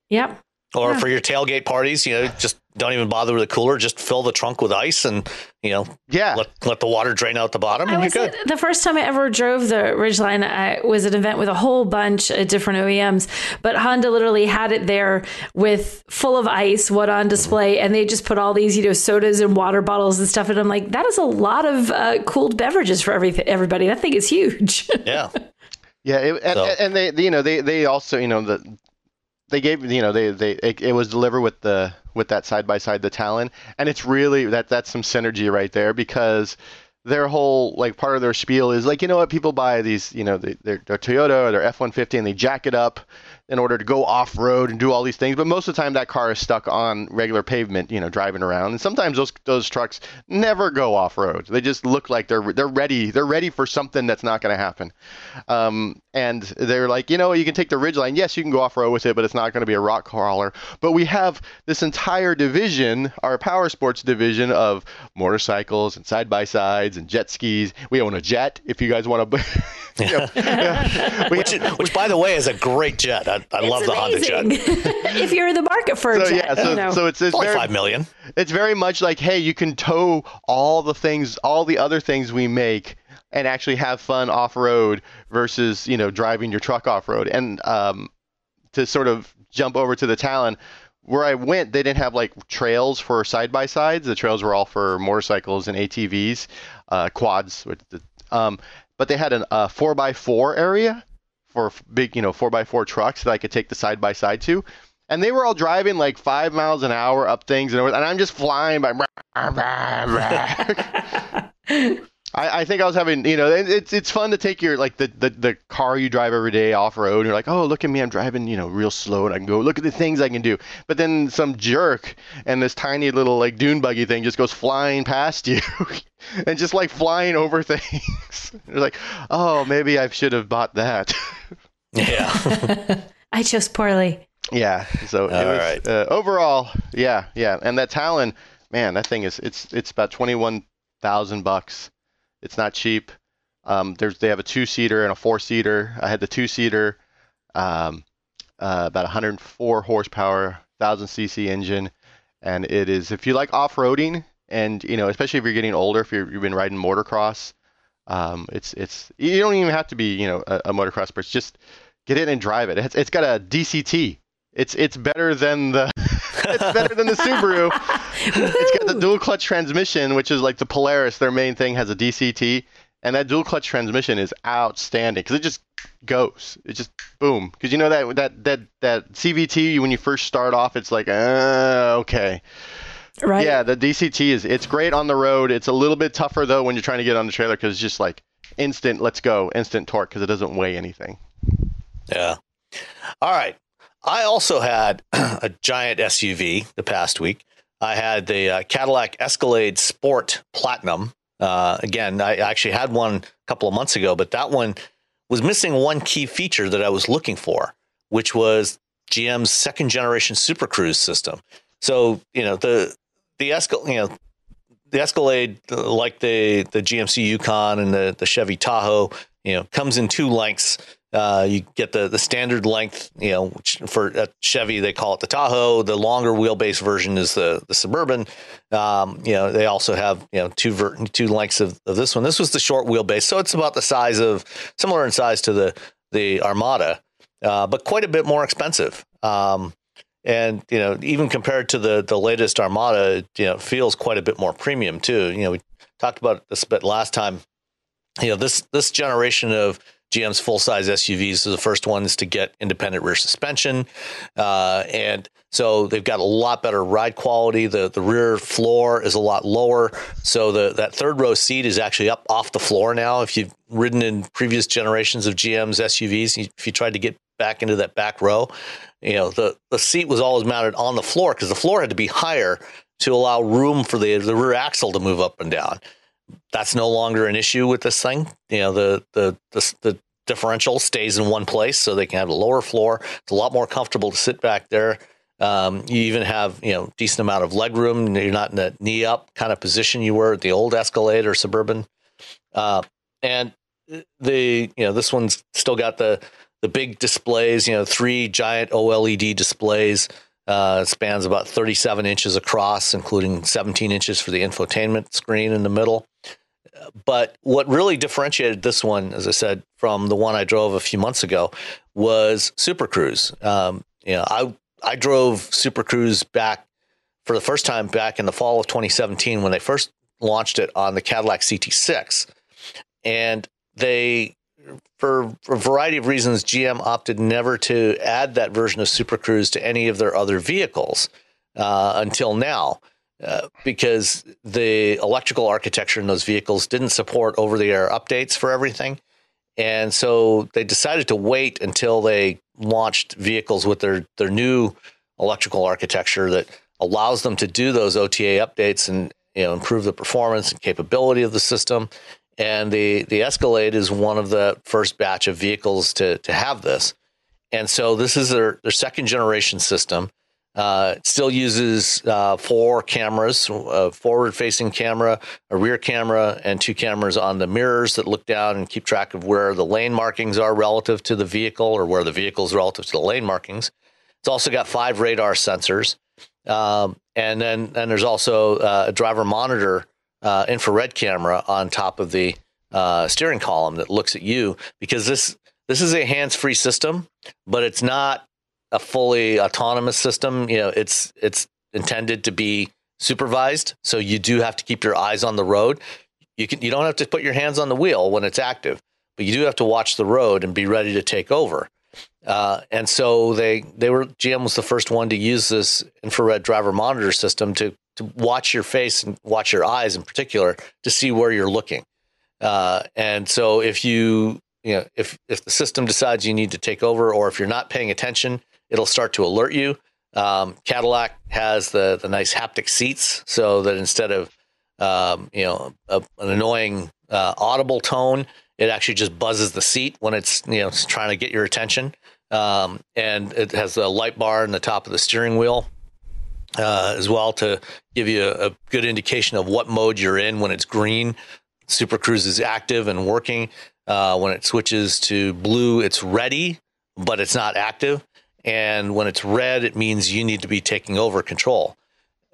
Yep. Or yeah. for your tailgate parties, you know, just don't even bother with a cooler. Just fill the trunk with ice and, you know, yeah, let, let the water drain out the bottom. I was good. the first time I ever drove the Ridgeline I was at an event with a whole bunch of different OEMs, but Honda literally had it there with full of ice, what on display, and they just put all these, you know, sodas and water bottles and stuff. And I'm like, that is a lot of uh, cooled beverages for everything, everybody. That thing is huge. Yeah. Yeah, it, and, so. and they, you know, they, they also, you know, the they gave you know they they it, it, was delivered with the with that side by side the Talon, and it's really that that's some synergy right there because their whole like part of their spiel is like you know what people buy these you know they, their, their Toyota or their F one fifty and they jack it up in order to go off road and do all these things. But most of the time, that car is stuck on regular pavement, you know, driving around. And sometimes those those trucks never go off road. They just look like they're they're ready. They're ready for something that's not going to happen. Um, and they're like, you know, you can take the Ridgeline. Yes, you can go off road with it, but it's not going to be a rock crawler. But we have this entire division, our power sports division of motorcycles and side by sides and jet skis. We own a jet. If you guys want to. which, which, by the way, is a great jet. I, I love amazing. the Honda jet. if you're in the market for a so, jet, yeah, so, you know. so it's, it's very, five million. It's very much like, hey, you can tow all the things, all the other things we make, and actually have fun off road versus you know driving your truck off road. And um, to sort of jump over to the Talon, where I went, they didn't have like trails for side by sides. The trails were all for motorcycles and ATVs, uh, quads. The, um, but they had a four by four area for big, you know, four by four trucks that I could take the side by side to. And they were all driving like five miles an hour up things, and, and I'm just flying by. I, I think I was having, you know, it's it's fun to take your like the, the, the car you drive every day off road. And you're like, oh, look at me, I'm driving, you know, real slow, and I can go look at the things I can do. But then some jerk and this tiny little like dune buggy thing just goes flying past you, and just like flying over things. you're like, oh, maybe I should have bought that. yeah. I chose poorly. Yeah. So All was, right. uh, overall, yeah, yeah, and that Talon, man, that thing is it's it's about twenty one thousand bucks it's not cheap. Um, there's they have a two seater and a four seater. I had the two seater, um, uh, about 104 horsepower, 1000 cc engine, and it is if you like off roading and you know especially if you're getting older, if you have been riding motocross, um, it's it's you don't even have to be you know a, a motocross person. Just get in and drive it. It's, it's got a DCT. It's it's better than the it's better than the Subaru. it's got the dual clutch transmission, which is like the Polaris. Their main thing has a DCT, and that dual clutch transmission is outstanding because it just goes. It just boom. Because you know that that that that CVT when you first start off, it's like uh, okay. Right. Yeah, the DCT is it's great on the road. It's a little bit tougher though when you're trying to get on the trailer because it's just like instant, let's go, instant torque because it doesn't weigh anything. Yeah. All right. I also had a giant SUV the past week. I had the uh, Cadillac Escalade Sport Platinum. Uh, again, I actually had one a couple of months ago, but that one was missing one key feature that I was looking for, which was GM's second generation Super Cruise system. So you know the the Escal you know the Escalade, like the the GMC Yukon and the the Chevy Tahoe, you know, comes in two lengths. Uh, you get the the standard length, you know, for Chevy they call it the Tahoe. The longer wheelbase version is the the Suburban. Um, you know, they also have you know two ver- two lengths of, of this one. This was the short wheelbase, so it's about the size of similar in size to the the Armada, uh, but quite a bit more expensive. Um, and you know, even compared to the the latest Armada, you know, feels quite a bit more premium too. You know, we talked about this a bit last time. You know, this this generation of GM's full size SUVs are the first ones to get independent rear suspension, uh, and so they've got a lot better ride quality. the The rear floor is a lot lower, so the that third row seat is actually up off the floor now. If you've ridden in previous generations of GM's SUVs, if you tried to get back into that back row, you know the the seat was always mounted on the floor because the floor had to be higher to allow room for the the rear axle to move up and down. That's no longer an issue with this thing. You know the the the, the differential stays in one place, so they can have a lower floor. It's a lot more comfortable to sit back there. Um, you even have you know decent amount of leg room. You're not in a knee up kind of position you were at the old Escalade or Suburban, uh, and the you know this one's still got the the big displays, you know, three giant OLED displays. Uh, spans about 37 inches across, including 17 inches for the infotainment screen in the middle. But what really differentiated this one, as I said, from the one I drove a few months ago, was Super Cruise. Um, you know, I I drove Super Cruise back for the first time back in the fall of 2017 when they first launched it on the Cadillac CT6, and they for, a variety of reasons, GM opted never to add that version of Super Cruise to any of their other vehicles uh, until now. Uh, because the electrical architecture in those vehicles didn't support over the air updates for everything. And so they decided to wait until they launched vehicles with their, their new electrical architecture that allows them to do those OTA updates and you know improve the performance and capability of the system and the the Escalade is one of the first batch of vehicles to to have this. And so this is their their second generation system. Uh, still uses uh, four cameras, a forward facing camera, a rear camera, and two cameras on the mirrors that look down and keep track of where the lane markings are relative to the vehicle or where the vehicle is relative to the lane markings. It's also got five radar sensors. Um, and then and there's also uh, a driver monitor uh, infrared camera on top of the uh, steering column that looks at you because this this is a hands-free system, but it's not a fully autonomous system. You know, it's it's intended to be supervised, so you do have to keep your eyes on the road. You can you don't have to put your hands on the wheel when it's active, but you do have to watch the road and be ready to take over. Uh, and so they they were GM was the first one to use this infrared driver monitor system to to watch your face and watch your eyes in particular to see where you're looking. Uh, and so if you you know if if the system decides you need to take over or if you're not paying attention, it'll start to alert you. Um, Cadillac has the the nice haptic seats so that instead of um, you know a, an annoying uh, audible tone, it actually just buzzes the seat when it's you know it's trying to get your attention. Um, and it has a light bar in the top of the steering wheel uh, as well to give you a, a, good indication of what mode you're in when it's green. Super Cruise is active and working. Uh, when it switches to blue, it's ready, but it's not active. And when it's red, it means you need to be taking over control.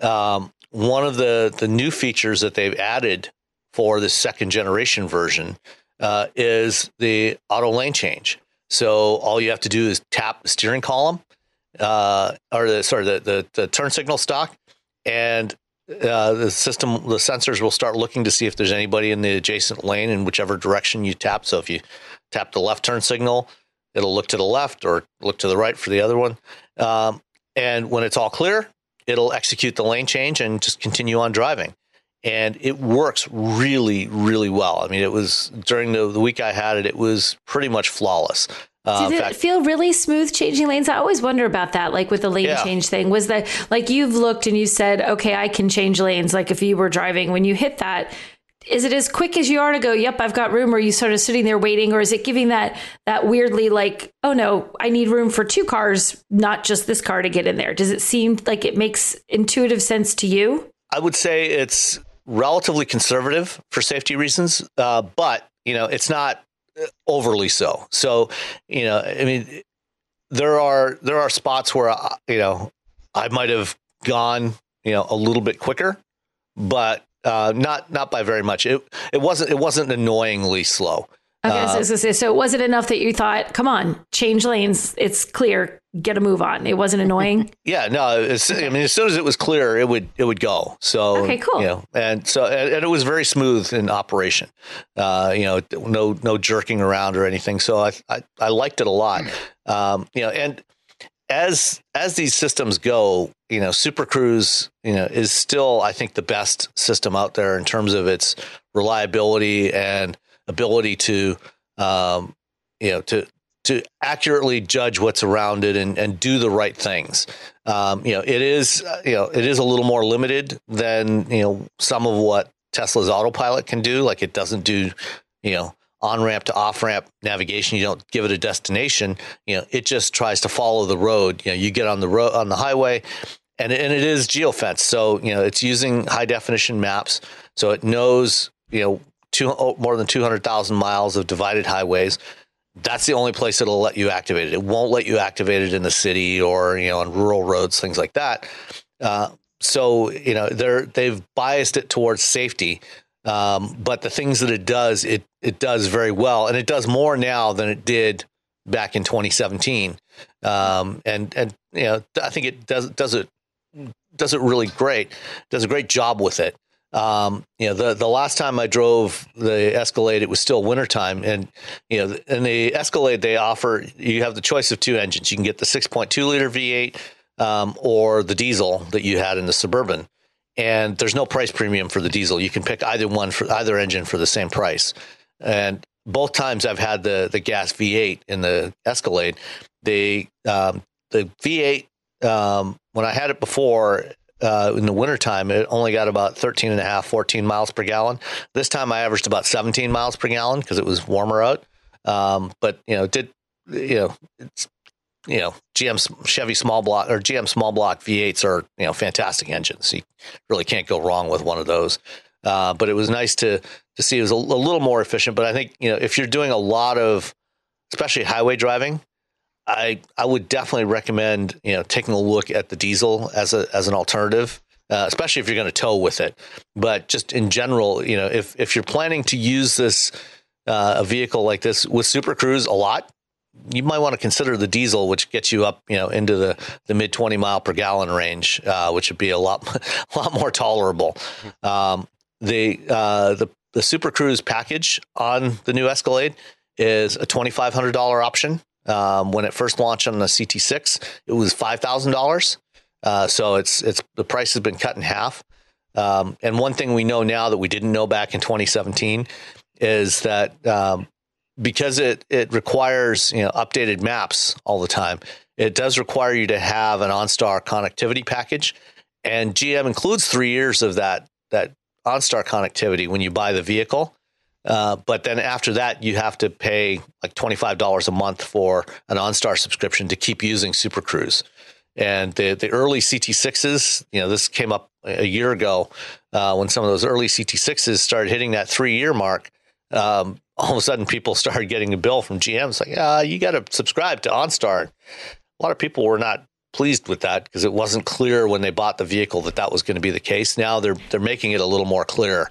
Um, one of the, the new features that they've added for the second generation version uh, is the auto lane change. So all you have to do is tap the steering column, uh, or the sorry, the, the, the turn signal stock, and uh, the system, the sensors will start looking to see if there's anybody in the adjacent lane in whichever direction you tap. So if you tap the left turn signal, it'll look to the left or look to the right for the other one. Um, and when it's all clear, it'll execute the lane change and just continue on driving. And it works really, really well. I mean, it was during the, the week I had it, it was pretty much flawless. Uh, Did it fact, feel really smooth changing lanes? I always wonder about that, like with the lane yeah. change thing. Was that like you've looked and you said, okay, I can change lanes? Like if you were driving, when you hit that, is it as quick as you are to go, yep, I've got room? Or are you sort of sitting there waiting? Or is it giving that that weirdly like, oh no, I need room for two cars, not just this car to get in there? Does it seem like it makes intuitive sense to you? I would say it's relatively conservative for safety reasons, uh, but you know, it's not overly so. So, you know, I mean, there are there are spots where I, you know I might have gone you know a little bit quicker, but uh, not not by very much. It it wasn't it wasn't annoyingly slow. Okay, uh, so, so, so, it wasn't enough that you thought, "Come on, change lanes. It's clear. Get a move on." It wasn't annoying. yeah, no. I mean, as soon as it was clear, it would it would go. So okay, cool. You know, and so and, and it was very smooth in operation. Uh, you know, no no jerking around or anything. So I I, I liked it a lot. Um, you know, and as as these systems go, you know, Super Cruise, you know, is still I think the best system out there in terms of its reliability and ability to um, you know to to accurately judge what's around it and, and do the right things. Um, you know, it is you know it is a little more limited than you know some of what Tesla's autopilot can do. Like it doesn't do you know on ramp to off ramp navigation. You don't give it a destination. You know, it just tries to follow the road. You know, you get on the road on the highway, and and it is geofence. So you know, it's using high definition maps, so it knows you know two, oh, more than 200,000 miles of divided highways. That's the only place it'll let you activate it. It won't let you activate it in the city or you know on rural roads, things like that. Uh, so you know they're they've biased it towards safety, um, but the things that it does, it it does very well, and it does more now than it did back in 2017. Um, and and you know I think it does does it does it really great. Does a great job with it. Um, you know, the the last time I drove the Escalade, it was still wintertime, and you know, in the Escalade they offer you have the choice of two engines. You can get the 6.2 liter V8 um, or the diesel that you had in the Suburban, and there's no price premium for the diesel. You can pick either one for either engine for the same price. And both times I've had the the gas V8 in the Escalade, the um, the V8 um, when I had it before, uh, in the wintertime, it only got about 13 and a half, 14 miles per gallon. This time I averaged about 17 miles per gallon because it was warmer out. Um, but, you know, did, you know, it's, you know, GM Chevy small block or GM small block V8s are, you know, fantastic engines. You really can't go wrong with one of those. Uh, but it was nice to, to see it was a, a little more efficient. But I think, you know, if you're doing a lot of, especially highway driving, I I would definitely recommend you know taking a look at the diesel as a as an alternative, uh, especially if you're going to tow with it. But just in general, you know, if if you're planning to use this uh, a vehicle like this with Super Cruise a lot, you might want to consider the diesel, which gets you up, you know, into the, the mid 20 mile per gallon range, uh, which would be a lot, a lot more tolerable. Um, the, uh, the, the Super Cruise package on the new Escalade is a $2,500 option. Um, when it first launched on the CT6, it was five thousand uh, dollars. So it's it's the price has been cut in half. Um, and one thing we know now that we didn't know back in 2017 is that um, because it it requires you know updated maps all the time, it does require you to have an OnStar connectivity package, and GM includes three years of that that OnStar connectivity when you buy the vehicle. Uh, but then after that, you have to pay like $25 a month for an OnStar subscription to keep using Super Cruise. And the the early CT6s, you know, this came up a year ago uh, when some of those early CT6s started hitting that three year mark. Um, all of a sudden, people started getting a bill from GM. It's like, ah, you got to subscribe to OnStar. A lot of people were not pleased with that because it wasn't clear when they bought the vehicle that that was going to be the case. Now they're they're making it a little more clear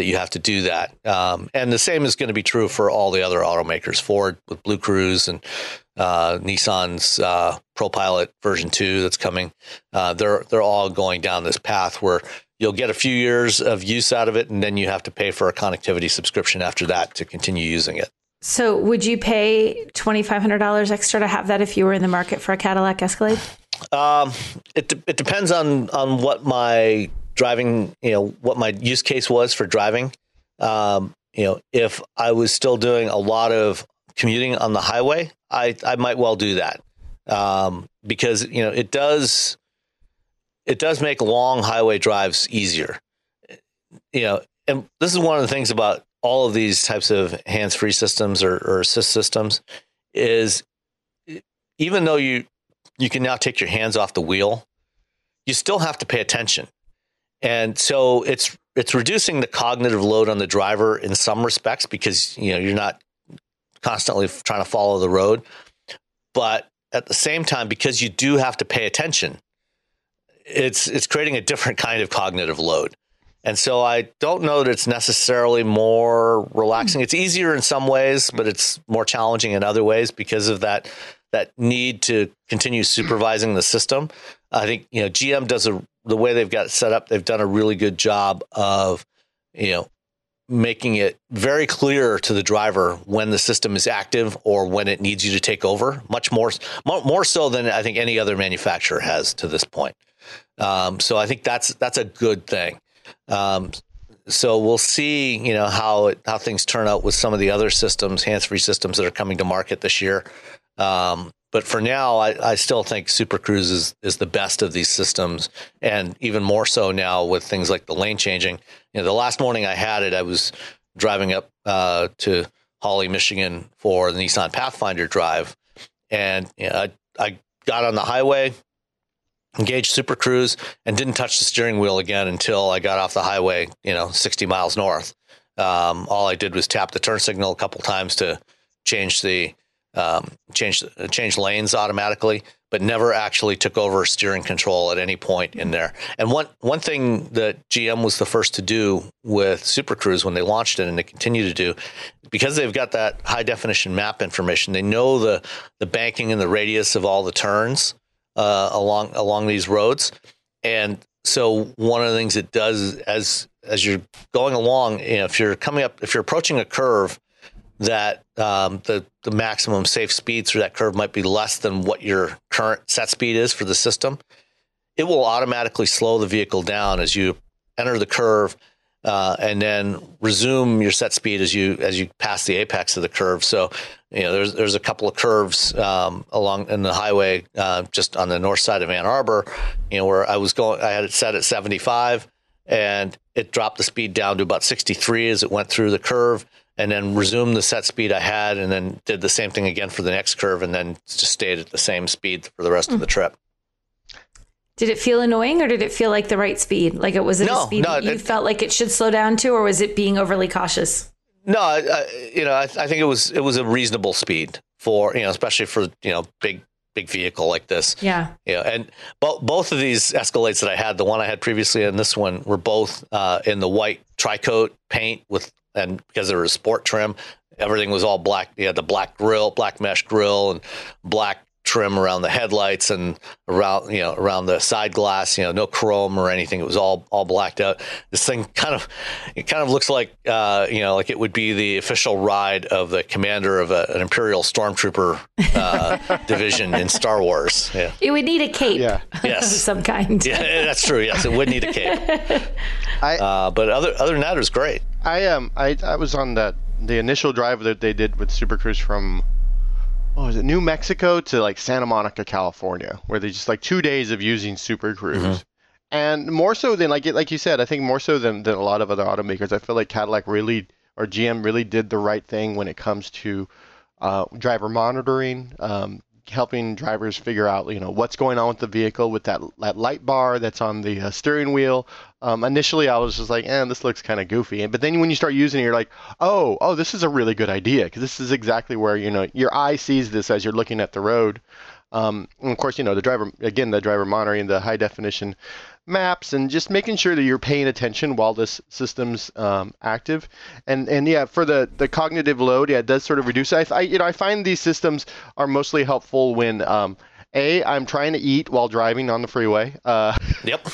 that you have to do that. Um, and the same is going to be true for all the other automakers. Ford with BlueCruise and uh, Nissan's uh, ProPilot version two that's coming. Uh, they're they're all going down this path where you'll get a few years of use out of it, and then you have to pay for a connectivity subscription after that to continue using it. So, would you pay twenty five hundred dollars extra to have that if you were in the market for a Cadillac Escalade? Um, it de- it depends on on what my driving, you know, what my use case was for driving. Um, you know, if I was still doing a lot of commuting on the highway, I I might well do that um, because you know it does it does make long highway drives easier. You know, and this is one of the things about all of these types of hands-free systems or, or assist systems is even though you you can now take your hands off the wheel, you still have to pay attention. And so it's it's reducing the cognitive load on the driver in some respects because you know you're not constantly trying to follow the road. But at the same time, because you do have to pay attention, it's it's creating a different kind of cognitive load. And so I don't know that it's necessarily more relaxing. It's easier in some ways, but it's more challenging in other ways because of that that need to continue supervising the system. I think you know GM does a the way they've got it set up. They've done a really good job of you know making it very clear to the driver when the system is active or when it needs you to take over. Much more more so than I think any other manufacturer has to this point. Um, so I think that's that's a good thing. Um, so we'll see, you know, how it, how things turn out with some of the other systems, hands-free systems that are coming to market this year. Um, but for now, I, I, still think Super Cruise is, is the best of these systems, and even more so now with things like the lane changing. You know, the last morning I had it, I was driving up uh, to Holly, Michigan for the Nissan Pathfinder drive, and you know, I, I got on the highway, engaged Super Cruise, and didn't touch the steering wheel again until I got off the highway. You know, 60 miles north. Um, all I did was tap the turn signal a couple times to change the um, change change lanes automatically, but never actually took over steering control at any point in there. And one one thing that GM was the first to do with Super Cruise when they launched it, and they continue to do, because they've got that high definition map information, they know the the banking and the radius of all the turns uh, along along these roads, and so one of the things it does as as you're going along, you know, if you're coming up, if you're approaching a curve that um, the the maximum safe speed through that curve might be less than what your current set speed is for the system, it will automatically slow the vehicle down as you enter the curve uh, and then resume your set speed as you as you pass the apex of the curve. So, you know, there's there's a couple of curves um, along in the highway uh, just on the north side of Ann Arbor, you know, where I was going. I had it set at 75, and it dropped the speed down to about 63 as it went through the curve and then resumed the set speed I had, and then did the same thing again for the next curve, and then just stayed at the same speed for the rest mm. of the trip. Did it feel annoying, or did it feel like the right speed? Like it was it no, a speed no, that you it, felt like it should slow down to, or was it being overly cautious? No, I, you know, I, I think it was it was a reasonable speed for you know, especially for you know big big vehicle like this. Yeah. Yeah. And both both of these Escalades that I had, the one I had previously and this one, were both uh, in the white tricoat paint with and because there was sport trim, everything was all black. You had the black grill, black mesh grill, and black trim around the headlights and around you know around the side glass you know no chrome or anything. It was all all blacked out. This thing kind of it kind of looks like uh, you know like it would be the official ride of the commander of a, an imperial stormtrooper uh, division in star wars. Yeah. It would need a cape yeah. yes. of some kind. Yeah that's true. Yes it would need a cape. I, uh, but other other than that it was great i um i i was on that the initial drive that they did with super cruise from oh, is it New Mexico to like Santa Monica, California, where they just like two days of using Super Cruise. Mm-hmm. And more so than like like you said, I think more so than, than a lot of other automakers, I feel like Cadillac really or GM really did the right thing when it comes to uh, driver monitoring. Um, helping drivers figure out, you know, what's going on with the vehicle with that that light bar that's on the uh, steering wheel. Um, initially, I was just like, "eh, this looks kind of goofy," but then when you start using it, you're like, "Oh, oh, this is a really good idea because this is exactly where you know your eye sees this as you're looking at the road." Um, and of course, you know, the driver, again, the driver monitoring the high definition maps and just making sure that you're paying attention while this system's um, active. And and yeah, for the, the cognitive load, yeah, it does sort of reduce. I, I you know I find these systems are mostly helpful when um, a I'm trying to eat while driving on the freeway. Uh, Yep.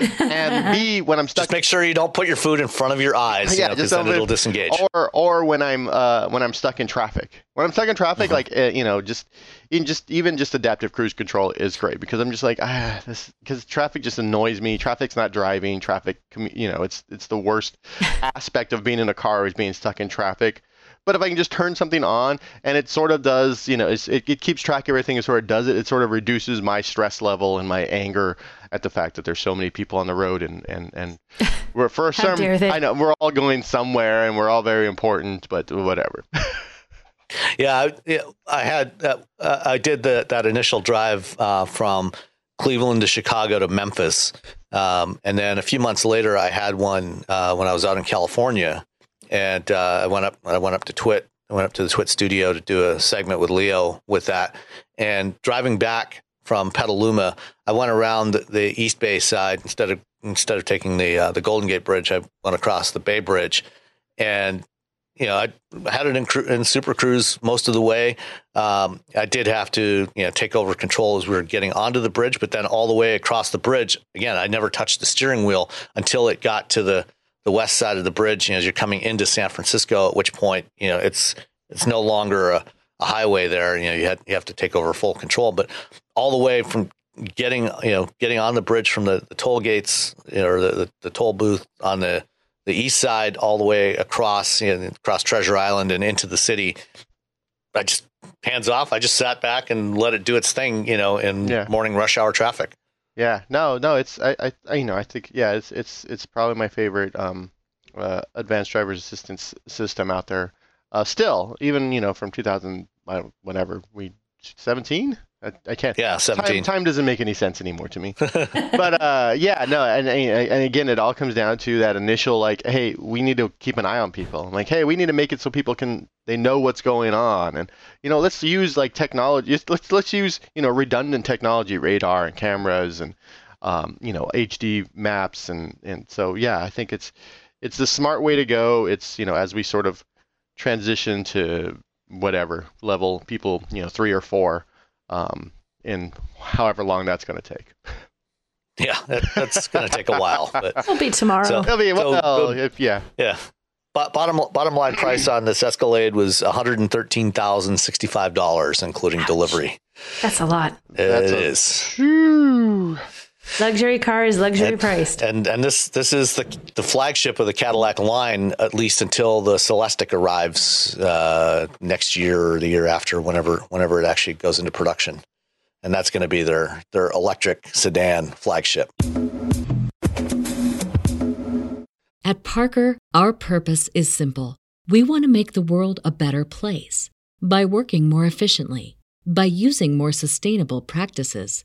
and B when I'm stuck. Just make sure you don't put your food in front of your eyes. Yeah, because just then it'll disengage. or or when I'm uh, when I'm stuck in traffic. When I'm stuck in traffic, like uh, you know, just in just even just adaptive cruise control is great because I'm just like ah this because traffic just annoys me. Traffic's not driving. Traffic, you know, it's it's the worst aspect of being in a car is being stuck in traffic. But if I can just turn something on and it sort of does, you know, it's, it, it keeps track of everything, and sort of does it, it sort of reduces my stress level and my anger at the fact that there's so many people on the road and, and, and we're for How some, dare they. I know we're all going somewhere and we're all very important, but whatever. Yeah, I, I had uh, uh, I did the, that initial drive uh, from Cleveland to Chicago to Memphis, um, and then a few months later, I had one uh, when I was out in California, and uh, I went up I went up to TWiT. I went up to the TWiT studio to do a segment with Leo with that, and driving back from Petaluma, I went around the, East Bay side instead of instead of taking the uh, the Golden Gate Bridge. I went across the Bay Bridge, and you know, I had it in, in Super Cruise most of the way. Um, I did have to, you know, take over control as we were getting onto the bridge, but then all the way across the bridge, again, I never touched the steering wheel until it got to the the west side of the bridge. You know, as you're coming into San Francisco, at which point, you know, it's it's no longer a, a highway there. You know, you had you have to take over full control, but all the way from getting you know getting on the bridge from the, the toll gates you know, or the, the, the toll booth on the the east side all the way across you know, across Treasure Island and into the city. I just hands off. I just sat back and let it do its thing, you know, in Yeah. morning rush hour traffic. Yeah, no, no, it's I, I, I, you know, I think yeah, it's it's it's probably my favorite um, uh, advanced driver's assistance system out there. Uh, still, even you know from 2000, I don't- whenever we 17, I, I can't. Yeah, Time, seventeen. time doesn't make any sense anymore to me. but uh, yeah, no, and, and and again, it all comes down to that initial like, hey, we need to keep an eye on people. Like, hey, we need to make it so people can they know what's going on, and you know, let's use like technology. Let's let's use you know redundant technology, radar and cameras, and um, you know HD maps, and and so yeah, I think it's it's the smart way to go. It's you know as we sort of transition to whatever level people you know three or four um, in however long that's going to take. yeah, that, that's going to take a while, but It'll be tomorrow. So- It'll be, So, well, um, if, yeah, yeah. Bo- Bottom bottom line price on this Escalade was one hundred and thirteen thousand sixty five dollars, including delivery. That's a lot. It That's is. Phew. Luxury cars, luxury And- priced. And and this this is the the flagship of the Cadillac line, at least until the Celestiq arrives uh, next year or the year after, whenever whenever it actually goes into production, and that's going to be their their electric sedan flagship. At Parker, our purpose is simple. We want to make the world a better place by working more efficiently, by using more sustainable practices,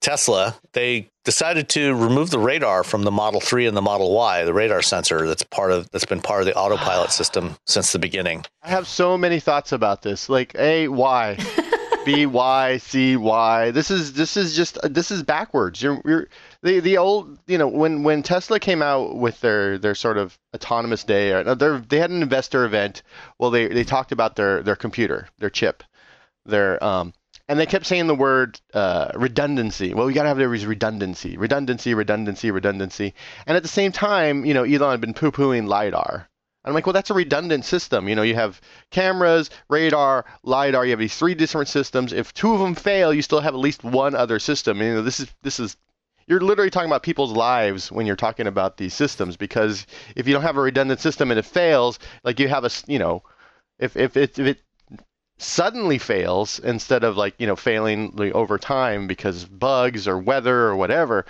Tesla, they decided to remove the radar from the Model 3 and the Model Y, the radar sensor that's part of that's been part of the autopilot system since the beginning. I have so many thoughts about this. Like, a why? B Y C Y. This is this is just this is backwards. You're, you're the the old you know when when Tesla came out with their their sort of autonomous day or they had an investor event. Well, they they talked about their their computer, their chip, their um and they kept saying the word uh, redundancy. Well, we got to have there is redundancy, redundancy, redundancy, redundancy. And at the same time, you know, Elon had been poo-pooing lidar. I'm like, well, that's a redundant system. You know, you have cameras, radar, lidar. You have these three different systems. If two of them fail, you still have at least one other system. And, you know, this is this is you're literally talking about people's lives when you're talking about these systems because if you don't have a redundant system and it fails, like you have a, you know, if if it, if it suddenly fails instead of like you know failing like, over time because bugs or weather or whatever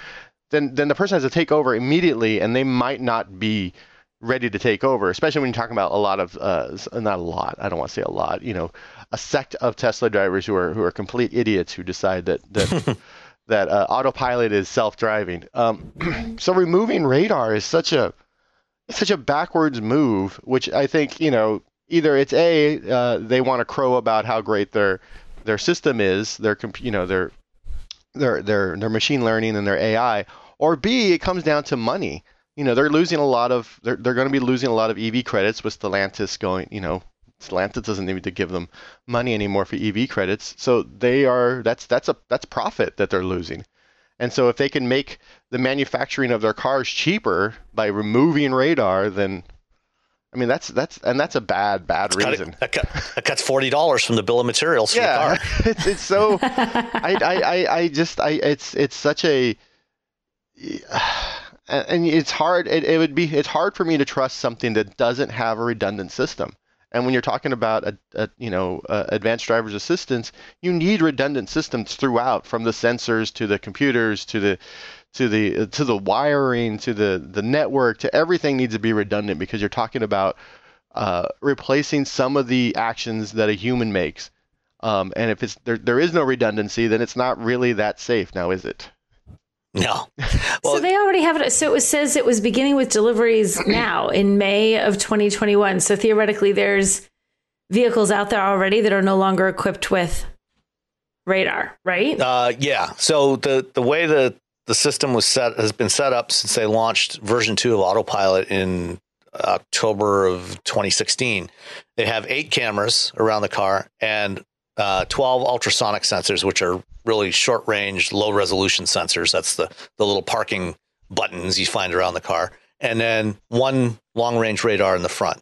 then then the person has to take over immediately and they might not be ready to take over especially when you're talking about a lot of uh, not a lot i don't want to say a lot you know a sect of tesla drivers who are who are complete idiots who decide that that that uh, autopilot is self-driving. Um, so removing radar is such a such a backwards move which i think you know either it's a uh, they want to crow about how great their their system is, their you know their their their their machine learning and their AI, or B it comes down to money. You know they're losing a lot of they're they're going to be losing a lot of EV credits with Stellantis going. You know Stellantis doesn't need to give them money anymore for EV credits, so they are that's that's a that's profit that they're losing. And so if they can make the manufacturing of their cars cheaper by removing radar, then I mean, that's that's and that's a bad bad it's reason. Cut, that, cut, that cuts forty dollars from the bill of materials for yeah, the car. it's it's so. I, I I I just I it's it's such a. And it's hard. It, it would be. It's hard for me to trust something that doesn't have a redundant system. And when you're talking about a, a you know uh, advanced driver's assistance, you need redundant systems throughout, from the sensors to the computers to the to the to the wiring to the the network to everything needs to be redundant because you're talking about uh, replacing some of the actions that a human makes. Um, and if it's there, there is no redundancy, then it's not really that safe now, is it? No. Well, so they already have it. So it says it was beginning with deliveries now in May of 2021. So theoretically, there's vehicles out there already that are no longer equipped with radar, right? Uh, yeah. So the the way the the system was set has been set up since they launched version two of autopilot in October of 2016. They have eight cameras around the car and uh, 12 ultrasonic sensors, which are really short range, low resolution sensors. That's the, the little parking buttons you find around the car. And then one long range radar in the front.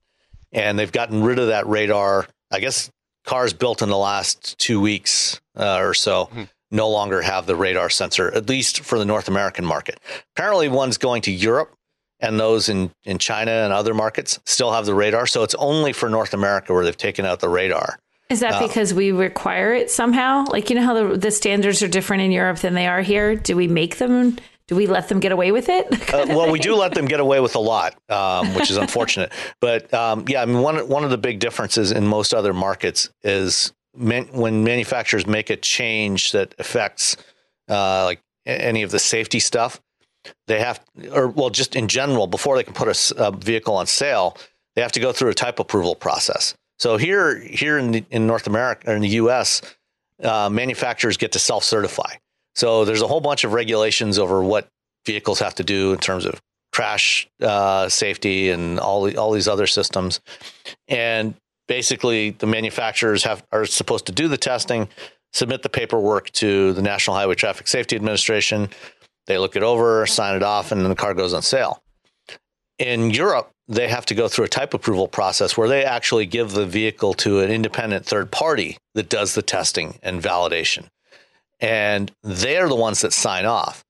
And they've gotten rid of that radar. I guess cars built in the last two weeks uh, or so. Mm-hmm no longer have the radar sensor, at least for the North American market. Apparently, one's going to Europe, and those in, in China and other markets still have the radar. So it's only for North America where they've taken out the radar. Is that uh, because we require it somehow? Like, you know how the, the standards are different in Europe than they are here? Do we make them? Do we let them get away with it? uh, well, we do let them get away with a lot, um, which is unfortunate. But um, yeah, I mean, one one of the big differences in most other markets is man, when manufacturers make a change that affects uh, like any of the safety stuff, they have, or well, just in general, before they can put a, a vehicle on sale, they have to go through a type approval process. So here, here in the, in North America or in the U.S., uh, manufacturers get to self-certify. So there's a whole bunch of regulations over what vehicles have to do in terms of crash uh, safety and all all these other systems. And basically the manufacturers have are supposed to do the testing, submit the paperwork to the National Highway Traffic Safety Administration. They look it over, sign it off, and then the car goes on sale. In Europe, they have to go through a type approval process where they actually give the vehicle to an independent third party that does the testing and validation. And they're the ones that sign off.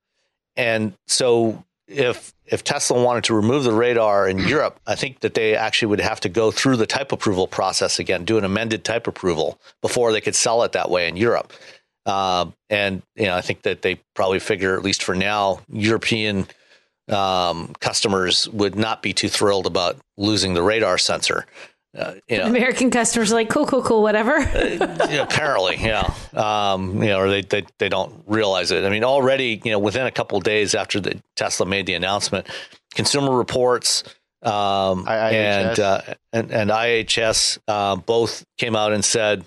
And so if if Tesla wanted to remove the radar in Europe, I think that they actually would have to go through the type approval process again, do an amended type approval before they could sell it that way in Europe. Uh, and you know, I think that they probably figure, at least for now, European um, customers would not be too thrilled about losing the radar sensor. Uh, you know, American customers are like, cool, cool, cool, whatever. uh, apparently, yeah. Um, you know, or they, they they don't realize it. I mean, already, you know, within a couple days after the Tesla made the announcement, Consumer Reports um, and, uh, and and IIHS uh, both came out and said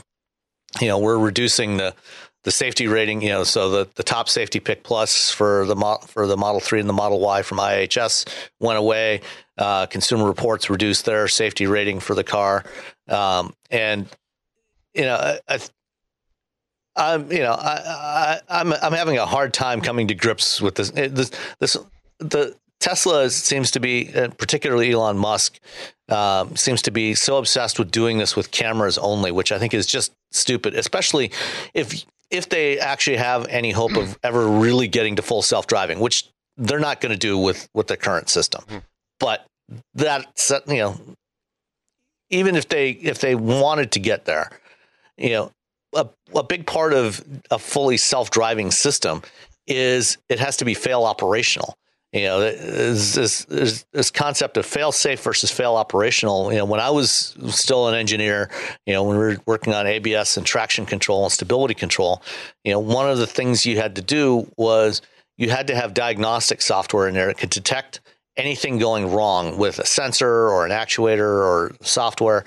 you know, we're reducing the the safety rating. You know, so the, the top safety pick plus for the mo- for the Model Three and the Model Y from IIHS went away. Uh, Consumer Reports reduced their safety rating for the car, um, and you know, I, I, I'm you know I, I I'm I'm having a hard time coming to grips with this this this the Tesla seems to be, uh, particularly Elon Musk, um, seems to be so obsessed with doing this with cameras only, which I think is just stupid. Especially if if they actually have any hope of ever really getting to full self driving, which they're not going to do with with the current system. Mm. But that you know, even if they if they wanted to get there, you know, a, a big part of a fully self driving system is it has to be fail operational you know this, this, this concept of fail safe versus fail operational. You know when i was still an engineer you know when we were working on abs and traction control and stability control you know one of the things you had to do was you had to have diagnostic software in there that could detect anything going wrong with a sensor or an actuator or software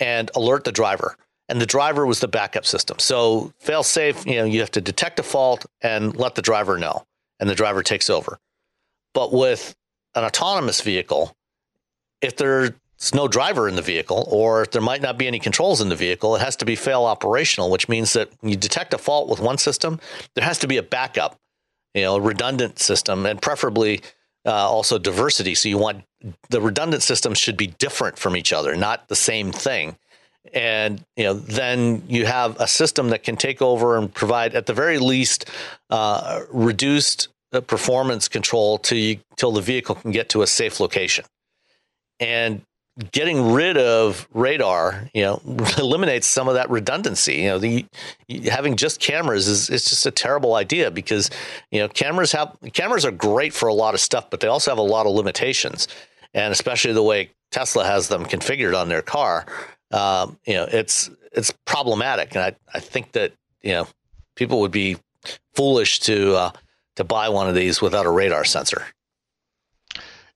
and alert the driver. And the driver was the backup system. So fail safe you know you have to detect a fault and let the driver know. And the driver takes over but with an autonomous vehicle, if there's no driver in the vehicle or if there might not be any controls in the vehicle, it has to be fail operational, which means that you detect a fault with one system, there has to be a backup, you know, a redundant system and preferably uh, also diversity. So you want the redundant systems should be different from each other, not the same thing. And you know, then you have a system that can take over and provide, at the very least, uh, reduced performance control till you, till the vehicle can get to a safe location. And getting rid of radar, you know, eliminates some of that redundancy. You know, the having just cameras is it's just a terrible idea because you know cameras have cameras are great for a lot of stuff, but they also have a lot of limitations, and especially the way Tesla has them configured on their car. Um, you know, it's it's problematic, and I I think that you know people would be foolish to uh, to buy one of these without a radar sensor.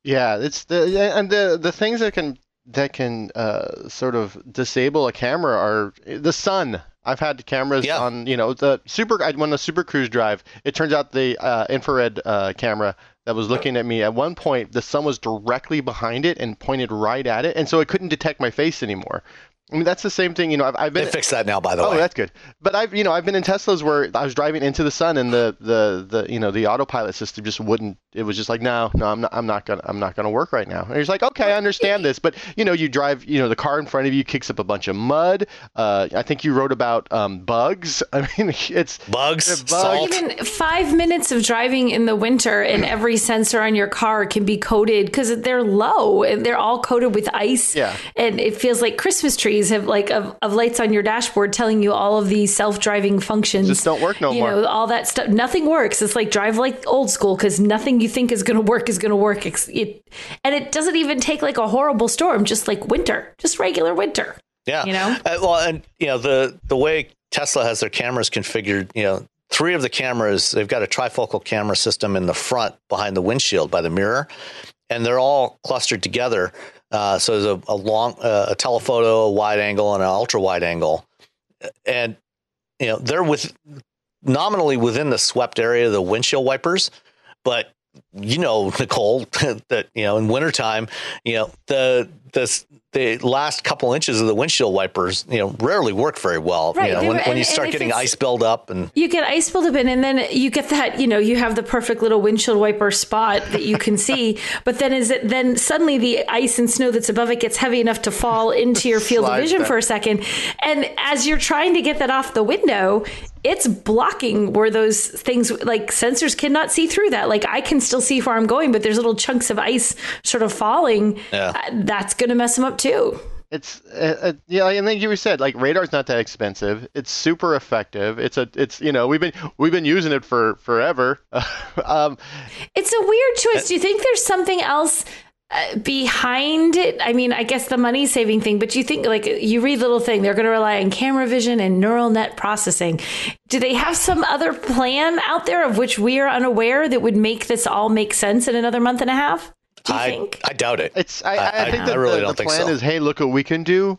Yeah, it's the and the the things that can that can uh, sort of disable a camera are the sun. I've had cameras yeah. on, you know, the super when the Super Cruise drive. It turns out the uh, infrared uh, camera that was looking at me at one point, the sun was directly behind it and pointed right at it, and so it couldn't detect my face anymore. I mean, that's the same thing. You know, I've, I've been. They fixed that now, by the oh, way. Oh, that's good. But I've, you know, I've been in Teslas where I was driving into the sun and the, the, the, you know, the autopilot system just wouldn't. It was just like, no, no, I'm not, I'm not gonna, I'm not gonna work right now. And he's like, okay, I understand this, but you know, you drive, you know, the car in front of you kicks up a bunch of mud. Uh, I think you wrote about um, bugs. I mean, it's bugs. bugs. Even five minutes of driving in the winter and every sensor on your car can be coated because they're low and they're all coated with ice. Yeah. And it feels like Christmas trees have like a of lights on your dashboard telling you all of these self-driving functions. Just don't work no you more. know all that stuff nothing works. It's like drive like old school because nothing you think is going to work is going to work it, and it doesn't even take like a horrible storm just like winter just regular winter. Yeah. You know? Uh, well and you know the the way tesla has their cameras configured you know three of the cameras they've got a trifocal camera system in the front behind the windshield by the mirror and they're all clustered together uh, so there's a, a long uh, a telephoto, a wide angle, and an ultra wide angle, and you know they're with nominally within the swept area of the windshield wipers, but you know Nicole that you know in wintertime, you know the the the last couple inches of the windshield wipers, you know, rarely work very well. Right. You know, when, when, and, you start getting ice buildup and you get ice buildup in, and then you get that, you know, you have the perfect little windshield wiper spot that you can see. but then is it then suddenly the ice and snow that's above it gets heavy enough to fall into your field of vision for a second, and as you're trying to get that off the window, it's blocking where those things like sensors cannot see through that. Like I can still see where I'm going, but there's little chunks of ice sort of falling. Yeah. Uh, that's going to mess them up too. It's uh, uh, yeah, and like you said like radar's not that expensive. It's super effective. It's a it's you know we've been we've been using it for forever. um, it's a weird choice. Do you think there's something else uh, behind it i mean i guess the money saving thing but you think like you read little thing they're going to rely on camera vision and neural net processing. Do they have some other plan out there of which we are unaware that would make this all make sense in another month and a half? Do you I, think? I doubt it. It's i, I, I think that really the, the plan so. is hey look what we can do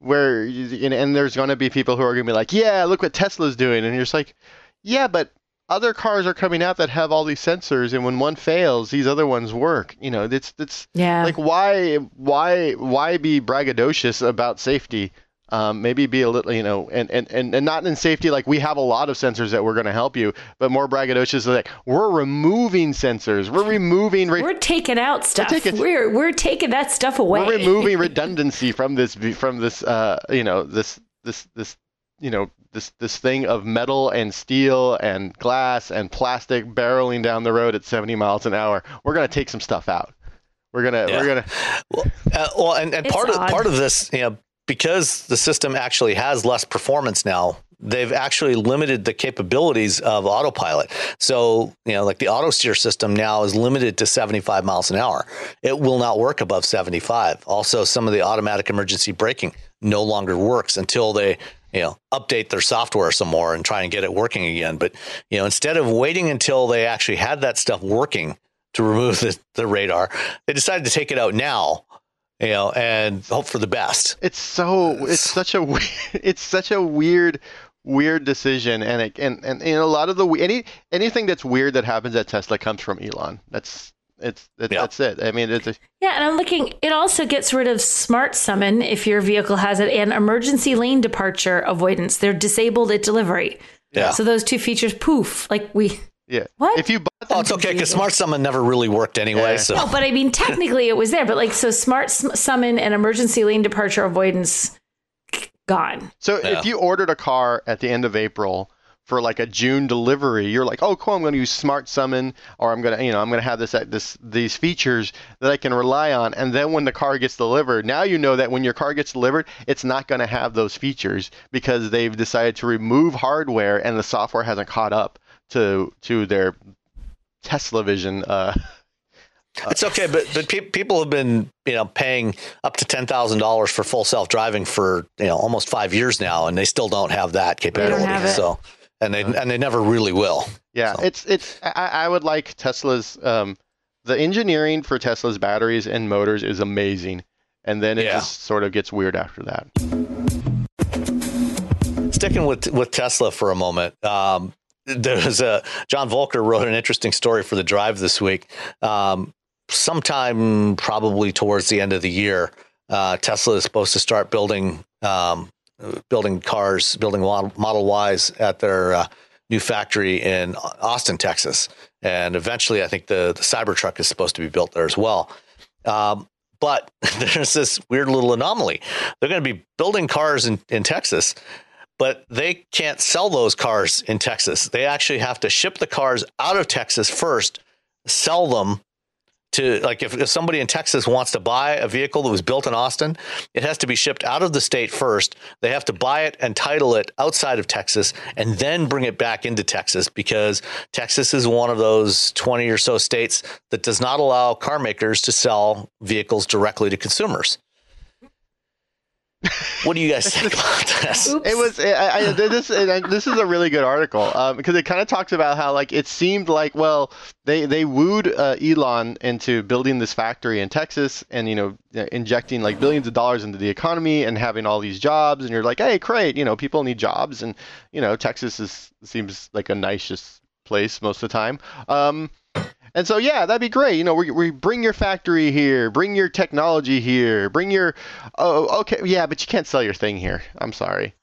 where and, and there's going to be people who are going to be like, yeah, look what Tesla's doing, and you're just like, yeah, but other cars are coming out that have all these sensors, and when one fails, these other ones work. You know, it's it's Yeah. like why why why be braggadocious about safety? Um, maybe be a little, you know, and, and, and, and not in safety like we have a lot of sensors that we're going to help you, but more braggadocious like we're removing sensors, we're removing re- We're taking out stuff. taking- we're we're taking that stuff away. we're removing redundancy from this from this uh you know this this this you know this this thing of metal and steel and glass and plastic barreling down the road at 70 miles an hour we're going to take some stuff out we're going to Yeah. we're going to Well, uh, well and, and It's part of part of this, you know, because the system actually has less performance now, they've actually limited the capabilities of autopilot. So, you know, like the auto steer system now is limited to 75 miles an hour. It will not work above 75. Also, some of the automatic emergency braking no longer works until they you know update their software some more and try and get it working again. But you know instead of waiting until they actually had that stuff working to remove the, the radar they decided to take it out now you know and hope for the best. It's so it's such a it's such a weird weird decision. And it, and and know, a lot of the any anything that's weird that happens at Tesla comes from Elon. That's it's it, Yeah. that's it i mean it's a, Yeah, and I'm looking. It also gets rid of smart summon if your vehicle has it, and emergency lane departure avoidance. They're disabled at delivery. Yeah. So those two features, poof, like we. yeah What? if you bought them oh it's okay because smart summon never really worked anyway Yeah. so No, but I mean, technically it was there. But like, so smart sm- summon and emergency lane departure avoidance gone. So Yeah. if you ordered a car at the end of April for like a June delivery, you're like, oh, cool, I'm going to use Smart Summon, or I'm going to, you know, I'm going to have this, this, these features that I can rely on. And then when the car gets delivered, now you know that when your car gets delivered, it's not going to have those features because they've decided to remove hardware and the software hasn't caught up to to their Tesla Vision. Uh, It's okay, but but pe- people have been you know paying up to ten thousand dollars for full self driving for you know almost five years now, and they still don't have that capability. have it. And they and they never really will. Yeah, So- it's it's. I, I would like Tesla's. Um, the engineering for Tesla's batteries and motors is amazing, and then it Yeah. just sort of gets weird after that. Sticking with with Tesla for a moment, um, there's a John Volker wrote an interesting story for the Drive this week. Um, sometime probably towards the end of the year, uh, Tesla is supposed to start building um, building cars, building Model, Ys at their uh, new factory in Austin, Texas, and eventually, I think the the Cybertruck is supposed to be built there as well. Um, but there's this weird little anomaly. They're going to be building cars in, in Texas, but they can't sell those cars in Texas. They actually have to ship the cars out of Texas first, sell them to like if, if somebody in Texas wants to buy a vehicle that was built in Austin, it has to be shipped out of the state first. They have to buy it and title it outside of Texas and then bring it back into Texas because Texas is one of those 20 or so states that does not allow car makers to sell vehicles directly to consumers. What do you guys think about this? It was I, I, this. I, this is a really good article um, because it kind of talks about how like it seemed like well they they wooed uh, Elon into building this factory in Texas and you know injecting like billions of dollars into the economy and having all these jobs and you're like hey great you know people need jobs and you know Texas is seems like a nice just place most of the time. Um, and so, yeah, that'd be great. You know, we, we bring your factory here, bring your technology here, bring your. Oh, okay, yeah, but you can't sell your thing here. I'm sorry.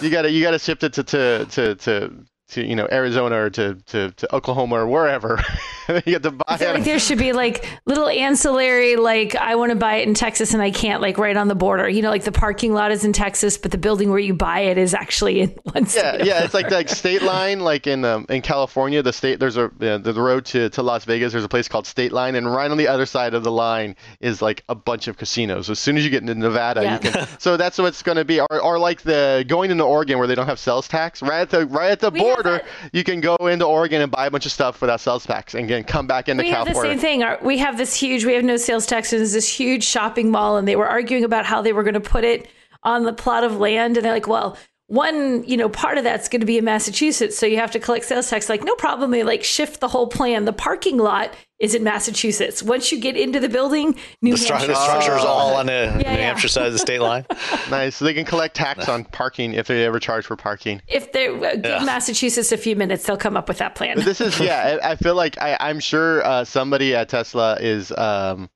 you gotta you gotta ship it to to to to, to you know Arizona or to, to, to Oklahoma or wherever. you have to buy I feel like there should be like little ancillary, like I want to buy it in Texas and I can't, like right on the border. You know, like the parking lot is in Texas, but the building where you buy it is actually in one state. Yeah, yeah, it's like like state line, like in um, in California, the state there's a uh, the road to, to Las Vegas. There's a place called State Line, and right on the other side of the line is like a bunch of casinos. As soon as you get into Nevada, Yeah. you can. So that's what's going to be, or, or like the going into Oregon where they don't have sales tax. Right at the right at the We have border, you can go into Oregon and buy a bunch of stuff without sales tax, and then come back into we have the same thing. Our, we have this huge, we have no sales tax, and there's this huge shopping mall, and they were arguing about how they were going to put it on the plot of land, and they're like, well, one, you know, part of that's going to be in Massachusetts, so you have to collect sales tax. Like, no problem. They like shift the whole plan. The parking lot is in Massachusetts. Once you get into the building, New The, stru- Hampshire. the structure's all on the New yeah. Hampshire side of the state line. nice. So they can collect tax on parking if they ever charge for parking. If they uh, give Yeah. Massachusetts a few minutes, they'll come up with that plan. But this is yeah. I, I feel like I, I'm sure uh, somebody at Tesla is um,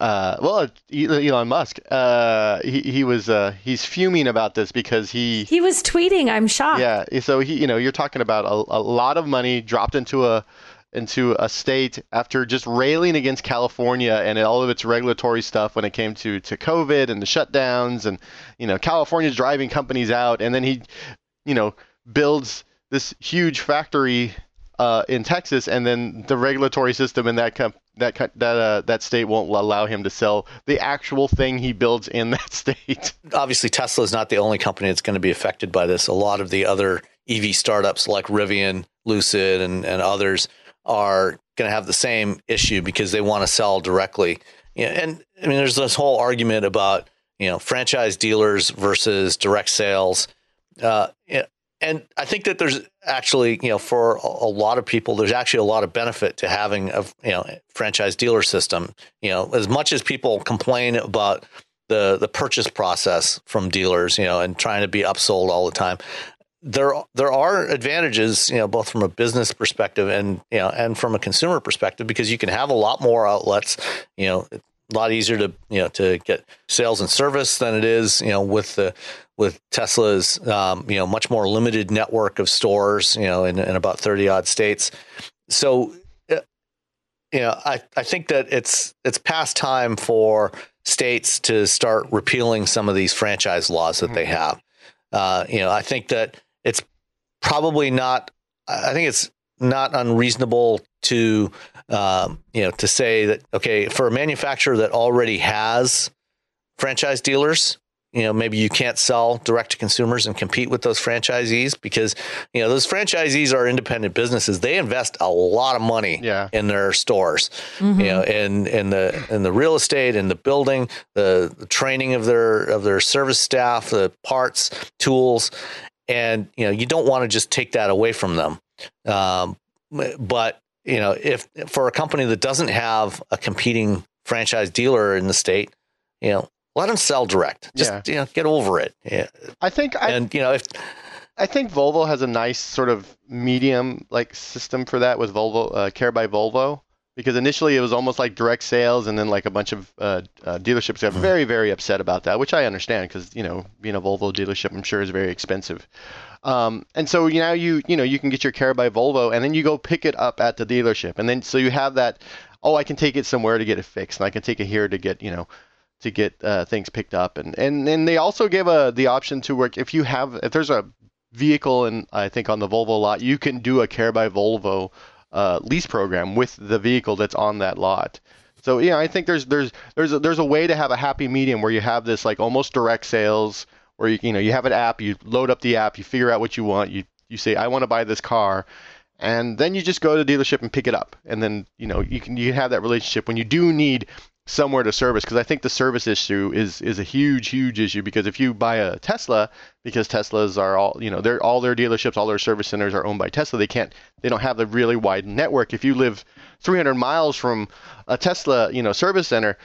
uh, well Elon Musk. Uh, he he was uh, he's fuming about this because he he was tweeting, I'm shocked. yeah. So he you know you're talking about a, a lot of money dropped into a into a state after just railing against California and all of its regulatory stuff when it came to to COVID and the shutdowns and you know California's driving companies out and then he you know builds this huge factory uh, in Texas and then the regulatory system in that that that uh, that state won't allow him to sell the actual thing he builds in that state. Obviously, Tesla is not the only company that's going to be affected by this. A lot of the other EV startups like Rivian, Lucid, and, and others are going to have the same issue because they want to sell directly. Yeah, and I mean, there's this whole argument about you know franchise dealers versus direct sales. Uh, and I think that there's actually, you know, for a lot of people, there's actually a lot of benefit to having a, you know, franchise dealer system. You know, as much as people complain about the the purchase process from dealers, you know, and trying to be upsold all the time, there there are advantages, you know, both from a business perspective and you know, and from a consumer perspective, because you can have a lot more outlets. You know, a lot easier to you know to get sales and service than it is, you know, with the with Tesla's um, you know much more limited network of stores, you know, in, in about thirty odd states. So, uh, you know, I I think that it's it's past time for states to start repealing some of these franchise laws that they have. Uh, you know, I think that it's probably not. I think it's not unreasonable to um, you know to say that okay for a manufacturer that already has franchise dealers you know maybe you can't sell direct to consumers and compete with those franchisees because you know those franchisees are independent businesses they invest a lot of money Yeah. in their stores you know in in the in the real estate in the building the, the training of their of their service staff the parts tools and you know you don't want to just take that away from them um, but you know if for a company that doesn't have a competing franchise dealer in the state you know let them sell direct just Yeah. you know get over it yeah. I think I, and you know if I think Volvo has a nice sort of medium like system for that with Volvo uh, Care by Volvo because initially it was almost like direct sales and then like a bunch of uh, uh, dealerships got very very upset about that which I understand because you know being a Volvo dealership I'm sure is very expensive. Um, and so you now you you know you can get your Care by Volvo and then you go pick it up at the dealership. And then so you have that oh I can take it somewhere to get it fixed and I can take it here to get you know to get uh, things picked up. And and and they also give a the option to work if you have if there's a vehicle and I think on the Volvo lot you can do a Care by Volvo uh, lease program with the vehicle that's on that lot. So yeah, I think there's there's there's a, there's a way to have a happy medium where you have this like almost direct sales where you you know you have an app, you load up the app, you figure out what you want, you you say I want to buy this car, and then you just go to the dealership and pick it up, and then you know you can you can have that relationship when you do need somewhere to service because I think the service issue is is a huge huge issue because if you buy a Tesla because Teslas are all you know they're all their dealerships all their service centers are owned by Tesla they can't they don't have the really wide network. If you live 300 miles from a Tesla you know service center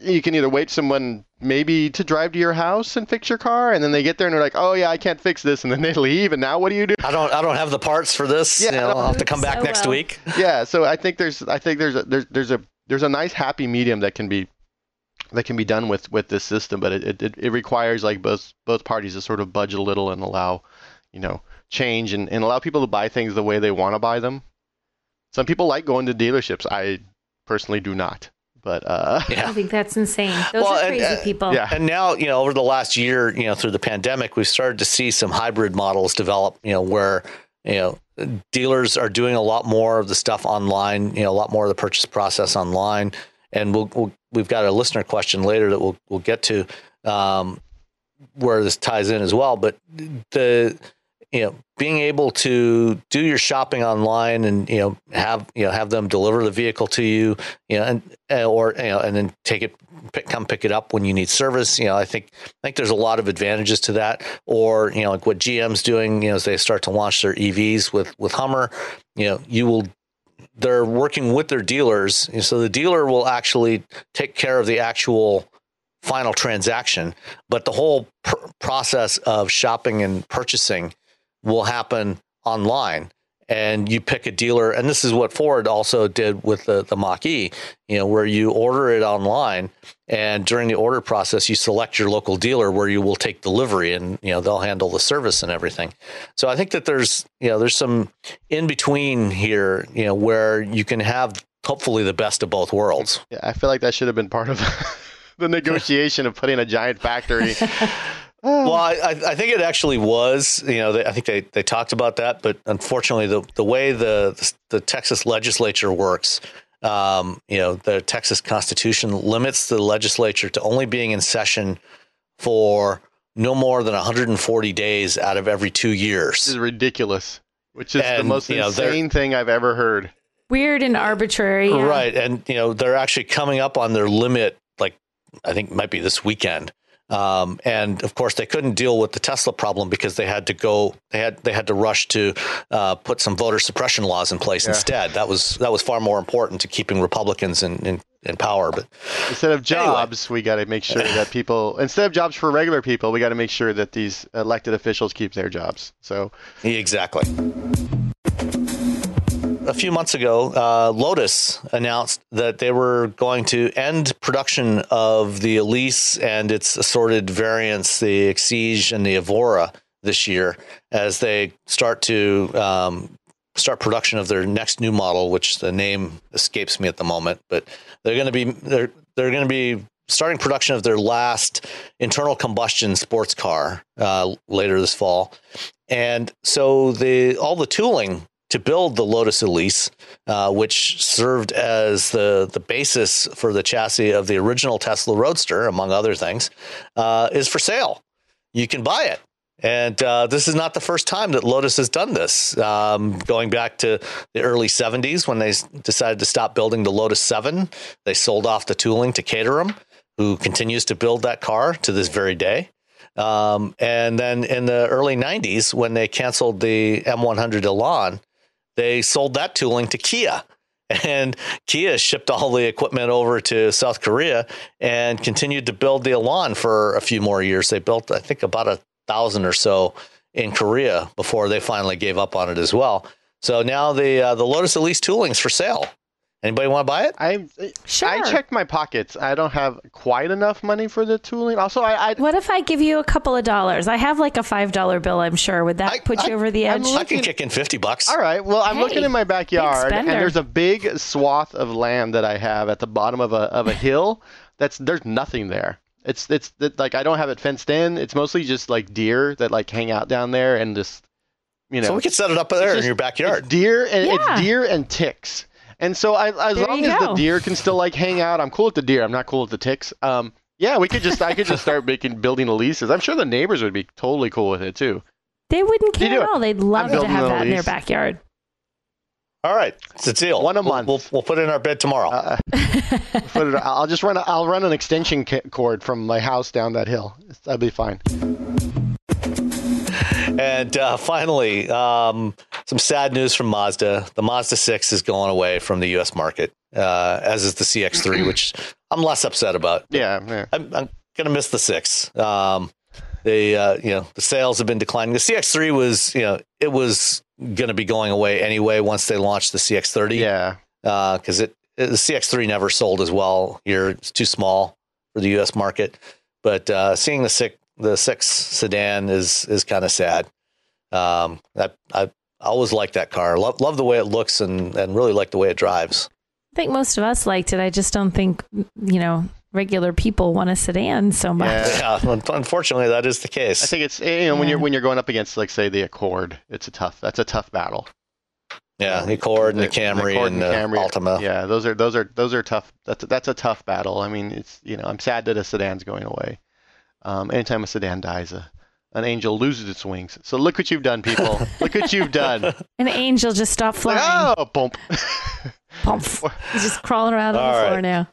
you can either wait someone maybe to drive to your house and fix your car and then they get there and they're like oh yeah I can't fix this and then they leave and now what do you do? I don't I don't have the parts for this. Yeah, you know, I'll have to come back So next well. week. Yeah so i think there's i think there's a there's there's a there's a nice happy medium that can be that can be done with with this system but it it, it requires like both both parties to sort of budge a little and allow you know change and, and allow people to buy things the way they want to buy them some people like going to dealerships i personally do not but uh yeah I think that's insane. Those Well, are and, crazy uh, people. yeah. And now, you know, over the last year, you know, through the pandemic, we've started to see some hybrid models develop, you know, where, you know, dealers are doing a lot more of the stuff online, you know, a lot more of the purchase process online. And we'll, we'll we've got a listener question later that we'll we'll get to um, where this ties in as well. But the you know being able to do your shopping online and you know have you know have them deliver the vehicle to you you know and uh, or you know and then take it pick, come pick it up when you need service you know i think i think there's a lot of advantages to that or you know like what gm's doing you know as they start to launch their evs with with hummer you know you will they're working with their dealers. So the dealer will actually take care of the actual final transaction, but the whole pr- process of shopping and purchasing will happen online. And you pick a dealer and this is what ford also did with the, the mach e you know where you order it online and during the order process you select your local dealer where you will take delivery and you know they'll handle the service and everything. So i think that there's you know there's some in between here you know where you can have hopefully the best of both worlds. Yeah i feel like that should have been part of the negotiation of putting a giant factory well, I, I think it actually was. You know, they, I think they, they talked about that, but unfortunately, the the way the the, the Texas legislature works, um, you know, the Texas Constitution limits the legislature to only being in session for no more than 140 days out of every two years. This is ridiculous. Which is and, the most you know, insane thing I've ever heard. Weird and arbitrary. Yeah. Right, and you know they're actually coming up on their limit. Like I think might be this weekend. Um, and of course, they couldn't deal with the Tesla problem because they had to go. They had they had to rush to uh, put some voter suppression laws in place yeah. instead. That was that was far more important to keeping Republicans in, in, in power. But instead of jobs, anyway. we got to make sure that people instead of jobs for regular people, we got to make sure that these elected officials keep their jobs. So exactly a few months ago, uh, Lotus announced that they were going to end production of the Elise and its assorted variants, the Exige and the Evora, this year as they start to um, start production of their next new model, which the name escapes me at the moment. But they're going to be they're they're going to be starting production of their last internal combustion sports car uh, later this fall. And so the all the tooling to build the Lotus Elise, uh, which served as the, the basis for the chassis of the original Tesla Roadster, among other things, uh, is for sale. You can buy it. And uh, this is not the first time that Lotus has done this. Um, going back to the early 70s when they decided to stop building the Lotus 7, they sold off the tooling to Caterham, who continues to build that car to this very day. Um, and then in the early 90s, when they canceled the M100 Elan, they sold that tooling to Kia. And Kia shipped all the equipment over to South Korea and continued to build the Elan for a few more years. They built, I think, about a thousand or so in Korea before they finally gave up on it as well. So now the uh, the Lotus Elise tooling is for sale. Anybody want to buy it? I sure. I checked my pockets. I don't have quite enough money for the tooling. Also, I, I what if I give you a couple of dollars? I have like a five dollar bill. I'm sure. Would that I, put you over the edge? Looking, I can kick in fifty bucks. All right. Well, I'm hey, looking in my backyard, and there's a big swath of land that I have at the bottom of a of a hill. That's there's nothing there. It's it's it, like I don't have it fenced in. It's mostly just like deer that like hang out down there and just you know. So we could set it up there just, in your backyard. deer and yeah. it's deer and ticks. And so I, as there long as go. the deer can still like hang out, I'm cool with the deer. I'm not cool with the ticks. Um, yeah, we could just I could just start making building Elises. I'm sure the neighbors would be totally cool with it too. They wouldn't care at all. They'd love to have that in their backyard. All right, it's a deal. One a month. We'll, we'll, we'll put it in our bed tomorrow. Uh, it, I'll just run. A, I'll run an extension cord from my house down that hill. That'll be fine. And uh, finally, um, some sad news from Mazda. The Mazda 6 is going away from the U.S. market, uh, as is the CX3, which I'm less upset about. Yeah, yeah. I'm, I'm going to miss the 6. Um, they, uh, you know, the sales have been declining. The CX3 was, you know, it was going to be going away anyway once they launched the CX30. Yeah. Because uh, it, it, the CX3 never sold as well here. It's too small for the U.S. market. But uh, seeing the six, the six sedan is is kind of sad. Um, I, I always like that car. Love love the way it looks and and really like the way it drives. I think most of us liked it. I just don't think you know regular people want a sedan so much. Yeah, yeah unfortunately, that is the case. I think it's you know when you're when you're going up against like say the Accord, it's a tough that's a tough battle. Yeah, the Accord and the, the Camry the and, the Camry, Altima. Yeah, those are those are those are tough. That's that's a tough battle. I mean, it's you know I'm sad that a sedan's going away. Um, anytime a sedan dies, a, an angel loses its wings. So look what you've done, people. look what you've done. An angel just stopped flying. Like, oh, bump. Pump. He's just crawling around on the right. floor now.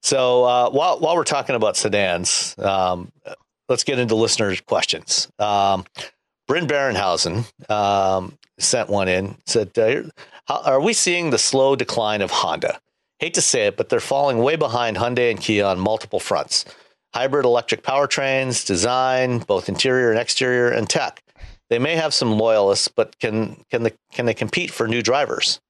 So uh, while while we're talking about sedans, um, let's get into listeners' questions. Um, Bryn Barenhausen um, sent one in. Said, uh, "Are we seeing the slow decline of Honda? Hate to say it, but they're falling way behind Hyundai and Kia on multiple fronts: hybrid electric powertrains, design, both interior and exterior, and tech. They may have some loyalists, but can can the can they compete for new drivers?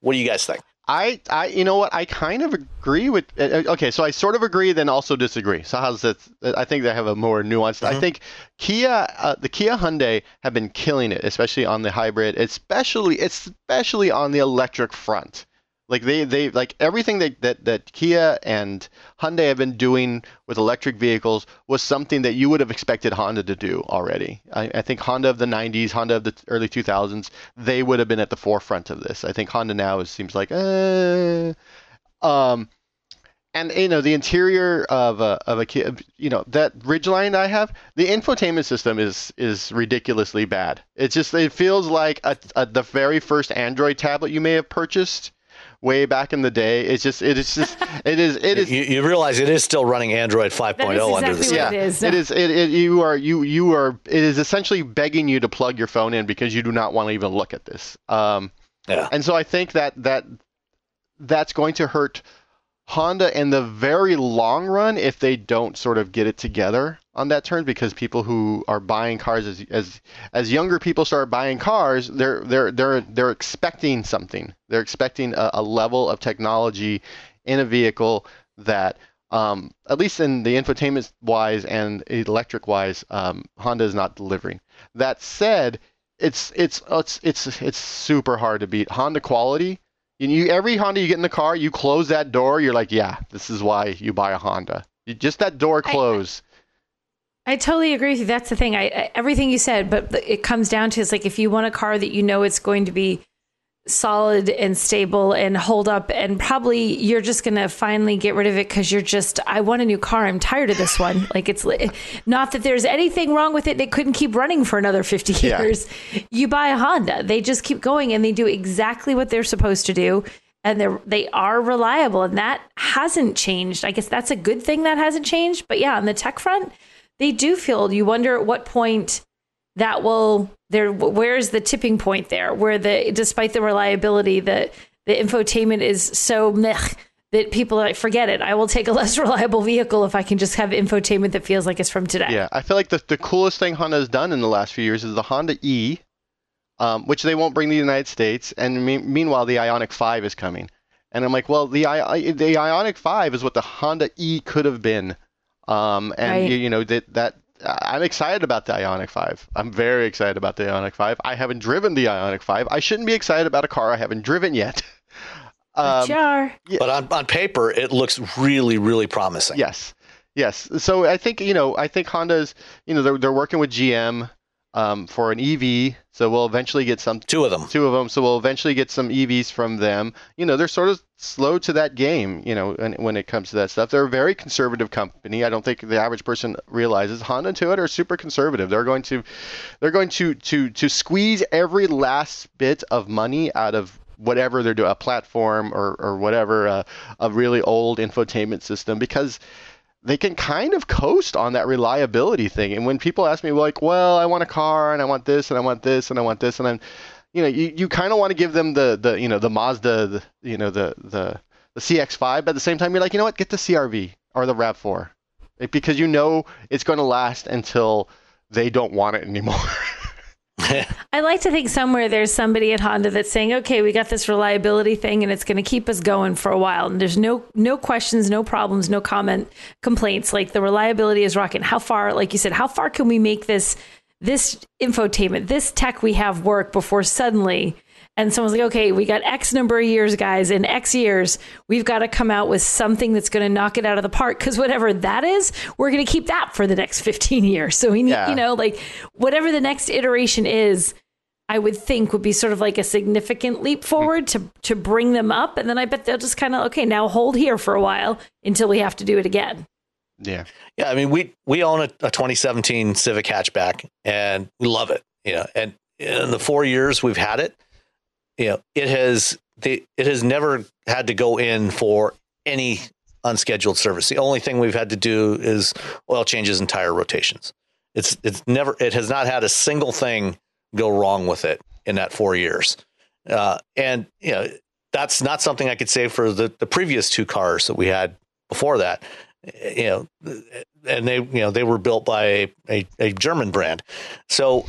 What do you guys think?" I, I, you know what? I kind of agree with. Uh, uh, okay, so I sort of agree, then also disagree. So how's that? I think they have a more nuanced. Mm-hmm. I think Kia, uh, the Kia Hyundai have been killing it, especially on the hybrid, especially especially on the electric front. Like they, they like everything that, that, that Kia and Hyundai have been doing with electric vehicles was something that you would have expected Honda to do already. I, I think Honda of the 90s, Honda of the early 2000s, they would have been at the forefront of this. I think Honda now is, seems like, uh, um, and you know the interior of a of a you know that Ridgeline I have, the infotainment system is is ridiculously bad. It just it feels like a, a, the very first Android tablet you may have purchased way back in the day. It's just it is just it is it is. you, you, realize it is still running Android 5.0 exactly under the yeah. It is. It is it, it, you are you you are it is essentially begging you to plug your phone in because you do not want to even look at this. Um, yeah. And so I think that that that's going to hurt Honda in the very long run if they don't sort of get it together on that turn because people who are buying cars as as as younger people start buying cars they're they're they're they're expecting something they're expecting a, a level of technology in a vehicle that um, at least in the infotainment wise and electric wise um, Honda is not delivering that said it's it's it's it's it's super hard to beat Honda quality you, every Honda you get in the car, you close that door. You're like, yeah, this is why you buy a Honda. You, just that door close. I, I, totally agree with you. That's the thing. I, I everything you said, but it comes down to is like if you want a car that you know it's going to be solid and stable and hold up and probably you're just going to finally get rid of it cuz you're just I want a new car. I'm tired of this one. like it's not that there's anything wrong with it. They couldn't keep running for another 50 years. Yeah. You buy a Honda. They just keep going and they do exactly what they're supposed to do and they're they are reliable and that hasn't changed. I guess that's a good thing that hasn't changed. But yeah, on the tech front, they do feel you wonder at what point that will there where's the tipping point there where the despite the reliability the the infotainment is so meh that people like forget it. I will take a less reliable vehicle if I can just have infotainment that feels like it's from today. Yeah, I feel like the, the coolest thing Honda has done in the last few years is the Honda E, um, which they won't bring to the United States, and me- meanwhile the Ioniq 5 is coming. And I'm like, well, the I- the Ioniq 5 is what the Honda E could have been, um, and right. you, you know that that I'm excited about the Ioniq 5. I'm very excited about the Ioniq 5. I haven't driven the Ioniq 5. I shouldn't be excited about a car I haven't driven yet. um, sure. Yeah. But on, on paper, it looks really, really promising. Yes. Yes. So I think, you know, I think Honda's, you know, they're, they're working with GM um, for an EV. So we'll eventually get some. Two of them. Two of them. So we'll eventually get some EVs from them. You know, they're sort of slow to that game. You know, when it comes to that stuff, they're a very conservative company. I don't think the average person realizes Honda and Toyota are super conservative. They're going to, they're going to to to squeeze every last bit of money out of whatever they're doing, a platform or or whatever, uh, a really old infotainment system because they can kind of coast on that reliability thing. And when people ask me like, well, I want a car and I want this and I want this and I want this and I'm, you know, you, you kind of want to give them the, the, you know, the Mazda, the, you know, the, the, the CX5, but at the same time, you're like, you know what, get the CRV or the RAV4 because you know it's going to last until they don't want it anymore. I like to think somewhere there's somebody at Honda that's saying, "Okay, we got this reliability thing, and it's going to keep us going for a while." And there's no no questions, no problems, no comment complaints. Like the reliability is rocking. How far, like you said, how far can we make this this infotainment, this tech we have work before suddenly and someone's like, okay, we got X number of years, guys. In X years, we've got to come out with something that's going to knock it out of the park. Because whatever that is, we're going to keep that for the next 15 years. So we need, yeah. you know, like whatever the next iteration is, I would think would be sort of like a significant leap hmm. forward to to bring them up. And then I bet they'll just kind of, okay, now hold here for a while until we have to do it again. Yeah. Yeah. I mean, we, we own a, a 2017 Civic hatchback and we love it. You know, and in the four years we've had it, you know, it has the it has never had to go in for any unscheduled service. The only thing we've had to do is oil changes and tire rotations. It's it's never it has not had a single thing go wrong with it in that four years, uh, and you know that's not something I could say for the the previous two cars that we had before that. You know, and they you know they were built by a, a, a German brand, so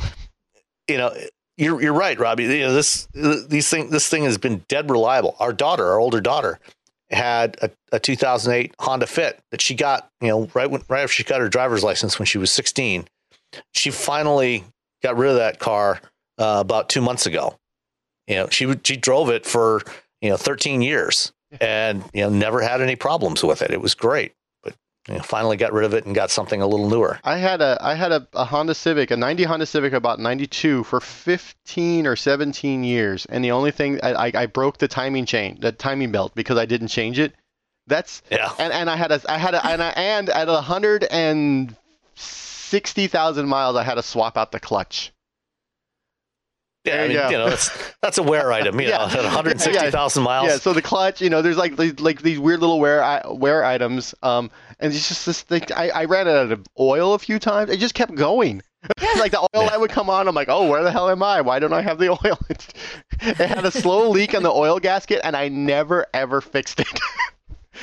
you know you're you're right, Robbie. You know, this these thing this thing has been dead reliable. Our daughter, our older daughter, had a, a 2008 Honda Fit that she got, you know, right when right after she got her driver's license when she was 16. She finally got rid of that car uh, about two months ago. You know, she she drove it for you know 13 years and you know never had any problems with it. It was great you know, finally got rid of it and got something a little newer. I had a I had a, a, Honda Civic, a 90 Honda Civic about 92 for 15 or 17 years, and the only thing I, I, I broke the timing chain, the timing belt because I didn't change it. That's yeah. And and I had a I had a and, I, and at 160,000 miles I had to swap out the clutch. Yeah, I mean, you know, that's that's a wear item. You yeah. know, at 160,000 miles. Yeah, so the clutch, you know, there's like these, like these weird little wear wear items. Um, and it's just this thing. I, I ran out of oil a few times. It just kept going. like the oil light would come on. I'm like, oh, where the hell am I? Why don't I have the oil? it had a slow leak on the oil gasket, and I never ever fixed it.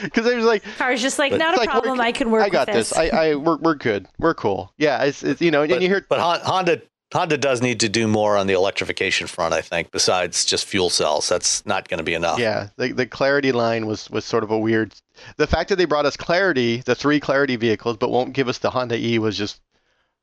Because it was like, car's just like not a like, problem. I can work. I got this. this. I, I we're, we're good. We're cool. Yeah, it's, it's you know, but, and you hear, but Honda Honda does need to do more on the electrification front, I think, besides just fuel cells. That's not going to be enough. Yeah, the, the Clarity line was, was sort of a weird. The fact that they brought us Clarity, the three Clarity vehicles, but won't give us the Honda E was just.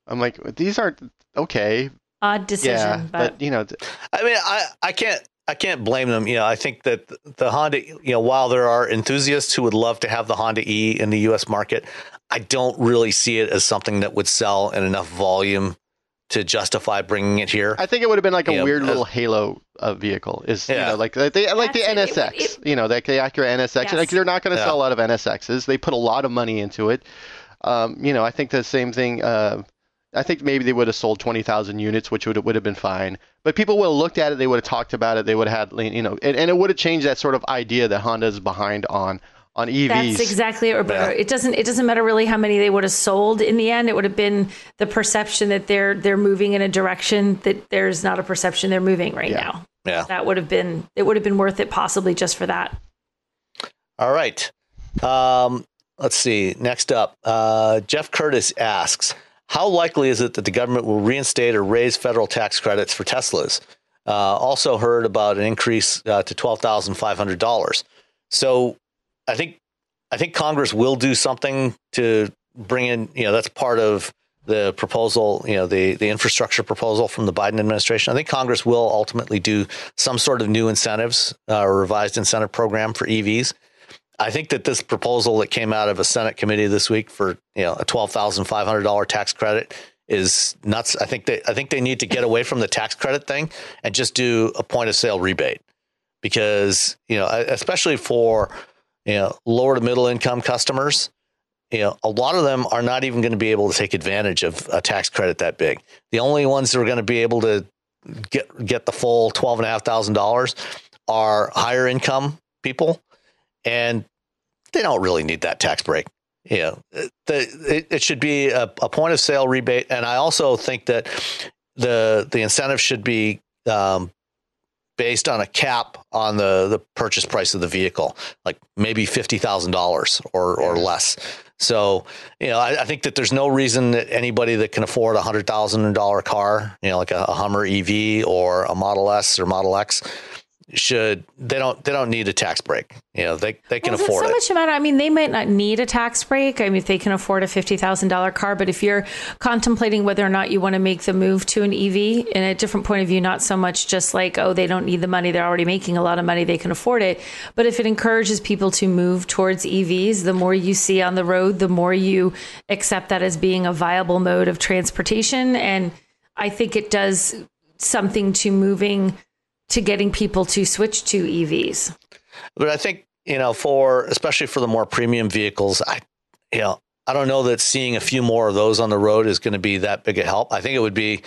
I'm like, these aren't okay. Odd decision, yeah, but, but you know. I mean, I, I can't I can't blame them. You know, I think that the Honda, you know, while there are enthusiasts who would love to have the Honda E in the U.S. market, I don't really see it as something that would sell in enough volume to justify bringing it here. I think it would have been like a you weird know, little Halo uh, vehicle. Is yeah. you know like they like the NSX, it, it, you know, like the Acura NSX. Yes. Like they're not going to yeah. sell a lot of NSXs. They put a lot of money into it. Um, you know, I think the same thing. Uh, I think maybe they would have sold 20,000 units, which would would have been fine. But people would have looked at it, they would have talked about it, they would have had, you know, and, and it would have changed that sort of idea that Honda is behind on on EVs. That's exactly it. Yeah. It doesn't it doesn't matter really how many they would have sold in the end. It would have been the perception that they're they're moving in a direction that there's not a perception they're moving right yeah. now. Yeah. That would have been it would have been worth it possibly just for that. All right. Um, let's see. Next up, uh, Jeff Curtis asks, how likely is it that the government will reinstate or raise federal tax credits for Teslas? Uh, also heard about an increase uh, to twelve thousand five hundred dollars. So I think I think Congress will do something to bring in. You know, that's part of the proposal. You know, the the infrastructure proposal from the Biden administration. I think Congress will ultimately do some sort of new incentives uh, or revised incentive program for EVs. I think that this proposal that came out of a Senate committee this week for you know a twelve thousand five hundred dollar tax credit is nuts. I think they I think they need to get away from the tax credit thing and just do a point of sale rebate because you know especially for you know, lower to middle income customers, you know, a lot of them are not even going to be able to take advantage of a tax credit that big. The only ones that are going to be able to get get the full twelve and a half thousand dollars are higher income people, and they don't really need that tax break. You know, the, it, it should be a, a point of sale rebate, and I also think that the the incentive should be um, based on a cap on the the purchase price of the vehicle, like maybe fifty thousand dollars or or less. So you know, I, I, think that there's no reason that anybody that can afford a hundred thousand dollar car, you know, like a, a Hummer EV or a Model S or Model X, should they don't they don't need a tax break. You know, they they can well, afford so it. much matter. I mean, they might not need a tax break. I mean, if they can afford a fifty thousand dollar car, but if you're contemplating whether or not you want to make the move to an EV in a different point of view, not so much just like oh they don't need the money, they're already making a lot of money, they can afford it. But if it encourages people to move towards EVs, the more you see on the road, the more you accept that as being a viable mode of transportation, and I think it does something to moving to getting people to switch to EVs. But I think, you know, for especially for the more premium vehicles, I, you know, I don't know that seeing a few more of those on the road is going to be that big a help. I think it would be,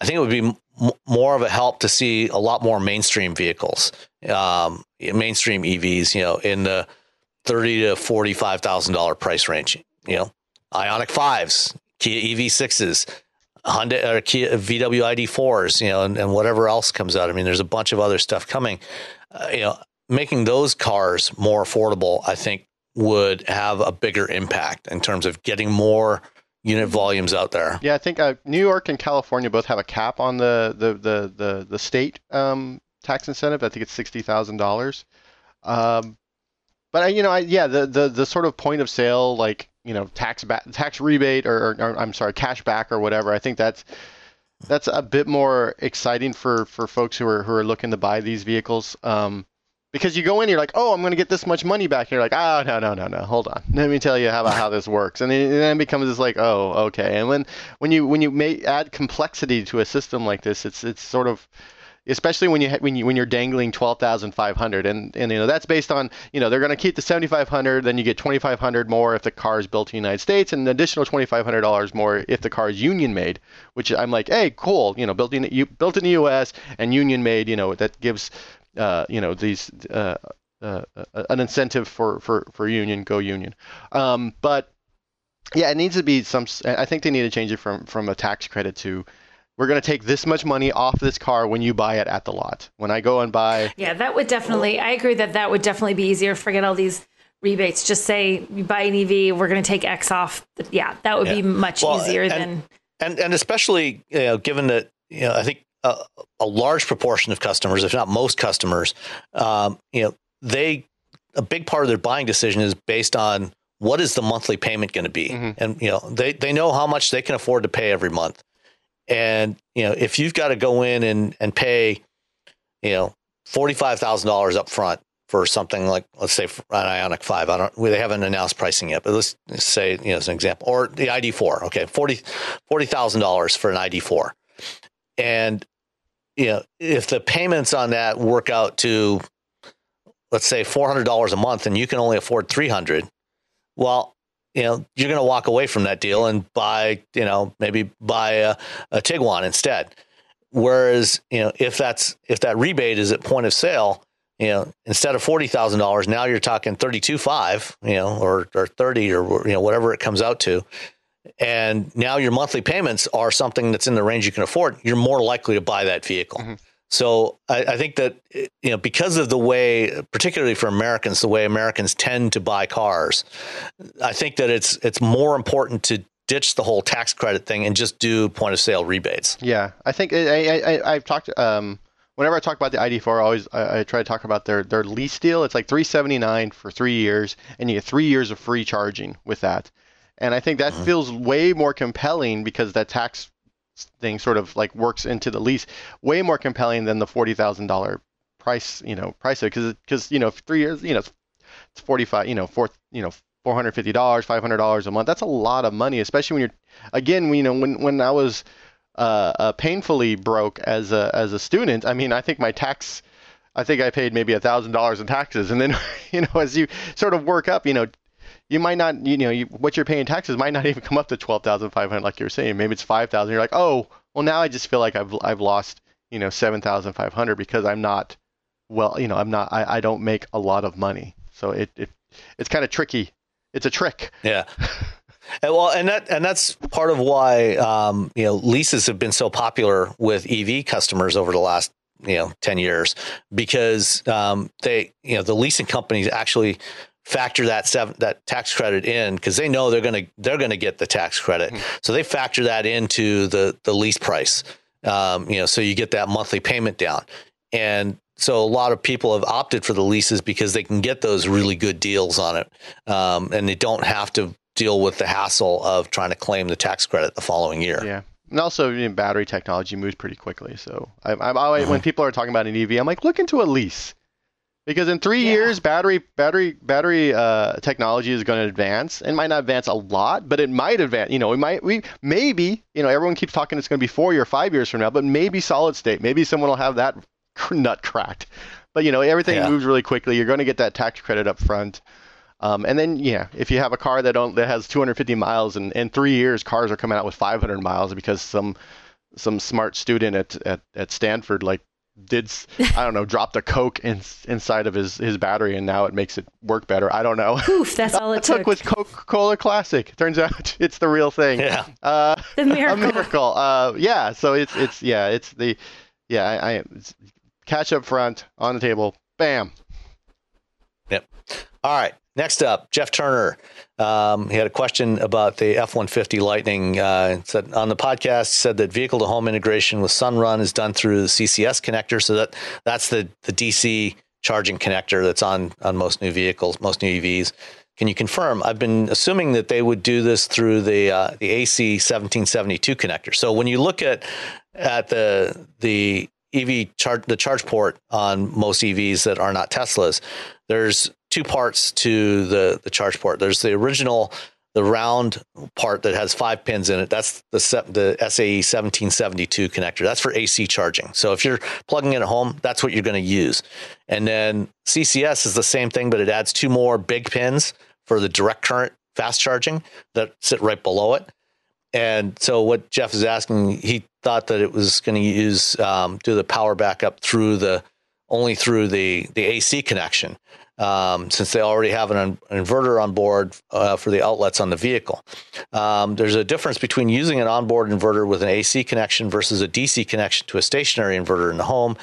I think it would be m- more of a help to see a lot more mainstream vehicles, um, mainstream EVs, you know, in the thirty to forty-five thousand dollar price range. You know, Ioniq fives, Kia EV sixes, Hyundai or Kia VW ID4s, you know, and, and whatever else comes out. I mean, there's a bunch of other stuff coming. Uh, you know, making those cars more affordable, I think, would have a bigger impact in terms of getting more unit volumes out there. Yeah, I think uh, New York and California both have a cap on the the the the, the state um, tax incentive. I think it's sixty thousand um, dollars. But you know, I, yeah, the, the the sort of point of sale, like you know, tax back, tax rebate, or, or, or I'm sorry, cash back or whatever. I think that's that's a bit more exciting for for folks who are who are looking to buy these vehicles. Um, because you go in, you're like, oh, I'm going to get this much money back. And you're like, oh, no, no, no, no, hold on. Let me tell you how about how this works. And then, and then it becomes this like, oh, okay. And when when you when you may add complexity to a system like this, it's it's sort of especially when you when you when you're dangling 12,500 and and you know that's based on you know they're going to keep the 7,500 then you get 2,500 more if the car is built in the United States and an additional 2,500 dollars more if the car is union made which I'm like hey cool you know built in you built in the US and union made you know that gives uh, you know these uh, uh, uh, an incentive for for for union go union. Um, but yeah it needs to be some I think they need to change it from from a tax credit to we're going to take this much money off this car when you buy it at the lot. When I go and buy. Yeah, that would definitely, I agree that that would definitely be easier. Forget all these rebates. Just say you buy an EV, we're going to take X off. Yeah, that would yeah. be much well, easier and, than. And, and especially, you know, given that, you know, I think a, a large proportion of customers, if not most customers, um, you know, they, a big part of their buying decision is based on what is the monthly payment going to be? Mm-hmm. And, you know, they, they know how much they can afford to pay every month. And you know, if you've got to go in and and pay, you know, forty five thousand dollars up front for something like let's say an Ioniq Five, I don't they haven't announced pricing yet, but let's say you know as an example, or the ID Four, okay, forty forty thousand dollars for an ID Four, and you know if the payments on that work out to let's say four hundred dollars a month, and you can only afford three hundred, well, you know, you're going to walk away from that deal and buy, you know, maybe buy a, a Tiguan instead. Whereas, you know, if that's if that rebate is at point of sale, you know, instead of forty thousand dollars, now you're talking thirty two five, you know, or or thirty or you know whatever it comes out to, and now your monthly payments are something that's in the range you can afford. You're more likely to buy that vehicle. Mm-hmm. So I, I, think that you know because of the way, particularly for Americans, the way Americans tend to buy cars, I think that it's it's more important to ditch the whole tax credit thing and just do point of sale rebates. Yeah, I think I, I, have talked. Um, whenever I talk about the ID4, I always I, I, try to talk about their their lease deal. It's like 379 for three years, and you get three years of free charging with that. And I think that mm-hmm. feels way more compelling because that tax thing sort of like works into the lease way more compelling than the forty thousand dollar price you know price because because you know three years you know it's forty five you know four you know four hundred fifty dollars five hundred dollars a month. That's a lot of money especially when you're again you know when when I was uh, uh, painfully broke as a as a student I mean I think my tax I think I paid maybe a thousand dollars in taxes. And then you know as you sort of work up you know you might not, you know, you, what you're paying taxes might not even come up to twelve thousand five hundred, like you're saying. Maybe it's five thousand. You're like, oh, well, now I just feel like I've I've lost, you know, seven thousand five hundred because I'm not, well, you know, I'm not, I, I don't make a lot of money. So it, it it's kind of tricky. It's a trick. Yeah. And well, and that and that's part of why um, you know leases have been so popular with EV customers over the last you know 10 years because um, they you know the leasing companies actually factor that seven, that tax credit in because they know they're going to they're going to get the tax credit. Mm-hmm. So they factor that into the the lease price. Um, you know, so you get that monthly payment down. And so a lot of people have opted for the leases because they can get those really good deals on it, um, and they don't have to deal with the hassle of trying to claim the tax credit the following year. Yeah. And also, you know, battery technology moves pretty quickly. So I, I'm always, mm-hmm. when people are talking about an EV, I'm like, look into a lease because in three yeah. years battery battery battery uh, technology is going to advance. It might not advance a lot but it might advance you know we might we maybe you know everyone keeps talking it's going to be four or five years from now but maybe solid state. Maybe someone will have that nut cracked. But you know everything yeah. moves really quickly. You're going to get that tax credit up front. Um, and then yeah if you have a car that don't that has 250 miles and in three years cars are coming out with 500 miles because some some smart student at, at, at stanford like did I don't know dropped a Coke in, inside of his his battery and now it makes it work better. I don't know. Poof, that's all it took took. was Coca-Cola Classic. Turns out it's the real thing. Yeah. Uh, The a miracle. miracle. Uh, yeah. So it's it's yeah it's the yeah I, I catch up front on the table. Bam. Yep. All right. Next up, Jeff Turner. Um, he had a question about the F 150 Lightning. Uh, said on the podcast, said that vehicle to home integration with Sunrun is done through the CCS connector. So that that's the, the DC charging connector that's on, on most new vehicles, most new EVs. Can you confirm? I've been assuming that they would do this through the uh, the AC 1772 connector. So when you look at at the the EV charge the charge port on most EVs that are not Teslas, there's two parts to the the charge port. There's the original the round part that has five pins in it. That's the the SAE 1772 connector. That's for AC charging. So if you're plugging it at home, that's what you're going to use. And then CCS is the same thing, but it adds two more big pins for the direct current fast charging that sit right below it. And so what Jeff is asking, he thought that it was going to use um, do the power backup through the only through the the AC connection, um, since they already have an, an inverter on board uh, for the outlets on the vehicle. Um, there's a difference between using an onboard inverter with an AC connection versus a DC connection to a stationary inverter in the home.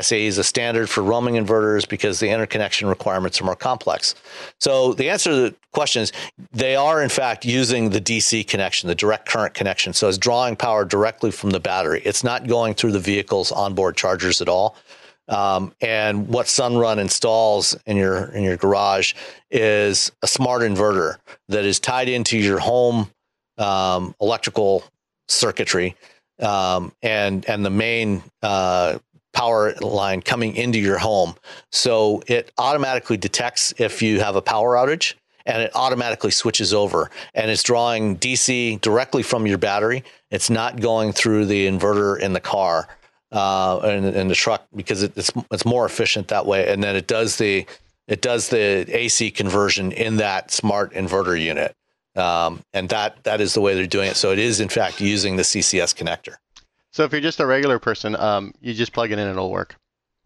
SAE is a standard for roaming inverters because the interconnection requirements are more complex. So the answer to the question is they are in fact using the DC connection, the direct current connection. So it's drawing power directly from the battery. It's not going through the vehicle's onboard chargers at all. Um, and what Sunrun installs in your in your garage is a smart inverter that is tied into your home um, electrical circuitry um, and and the main uh, power line coming into your home. So it automatically detects if you have a power outage and it automatically switches over and it's drawing DC directly from your battery. It's not going through the inverter in the car uh, in, in the truck because it, it's it's more efficient that way. And then it does the it does the AC conversion in that smart inverter unit. Um, and that that is the way they're doing it. So it is in fact using the CCS connector. So if you're just a regular person, um, you just plug it in and it'll work.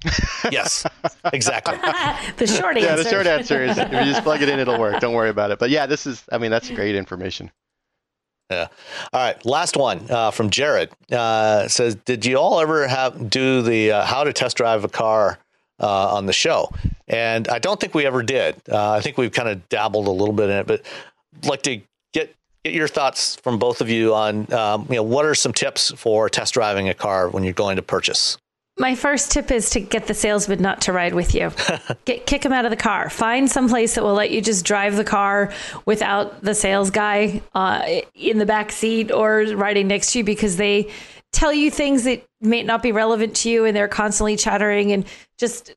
Yes, exactly. the short answer. Yeah, the short answer is if you just plug it in, it'll work. Don't worry about it. But yeah, this is, I mean, that's great information. Yeah. All right. Last one uh, from Jared uh, says, "Did you all ever have do the uh, how to test drive a car uh, on the show?" And I don't think we ever did. Uh, I think we've kind of dabbled a little bit in it, but like to get get your thoughts from both of you on um, you know what are some tips for test driving a car when you're going to purchase. My first tip is to get the salesman not to ride with you. Get kick him out of the car. Find some place that will let you just drive the car without the sales guy uh, in the back seat or riding next to you because they tell you things that may not be relevant to you and they're constantly chattering and just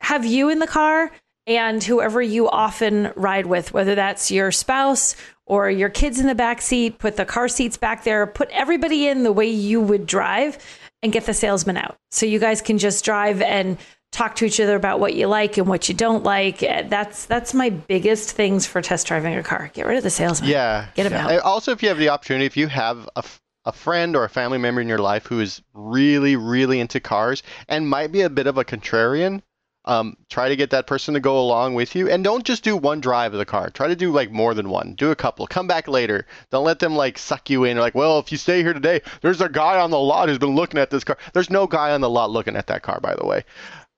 have you in the car and whoever you often ride with, whether that's your spouse or your kids in the back seat, put the car seats back there, put everybody in the way you would drive and get the salesman out. So you guys can just drive and talk to each other about what you like and what you don't like. Uh, That's that's my biggest things for test driving a car. Get rid of the salesman. Yeah. Get him yeah. out. Also, if you have the opportunity, if you have a a friend or a family member in your life who is really, really into cars and might be a bit of a contrarian, um, try to get that person to go along with you. And don't just do one drive of the car. Try to do like more than one. Do a couple. Come back later. Don't let them like suck you in. Like, well, if you stay here today, there's a guy on the lot who's been looking at this car. There's no guy on the lot looking at that car, by the way.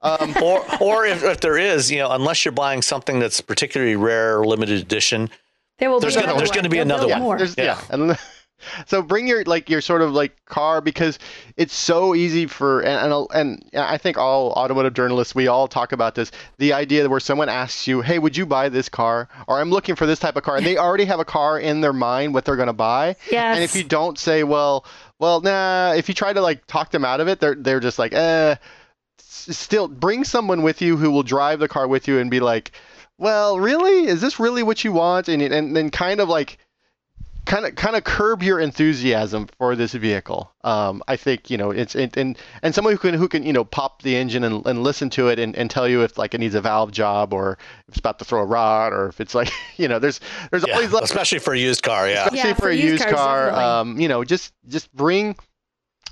Um, or or if, if there is, you know, unless you're buying something that's particularly rare or limited edition, There will There's be gonna- there's gonna be They'll another one. more. Yeah. yeah. So bring your like your sort of like car because it's so easy for and and, and I think all automotive journalists we all talk about this the idea where someone asks you hey would you buy this car? or I'm looking for this type of car. And they already have a car in their mind what they're going to buy. Yes. and if you don't say well well nah if you try to like talk them out of it they're they're just like eh. Still bring someone with you who will drive the car with you and be like well really? Is this really what you want? And and then kind of like kind of kind of curb your enthusiasm for this vehicle. Um, I think you know it's it, and and someone who can who can you know pop the engine and, and listen to it and, and tell you if like it needs a valve job or if it's about to throw a rod or if it's like you know there's there's yeah, always like, especially for a used car. Yeah. especially Yeah, for, for a used used car. Um, you know just just bring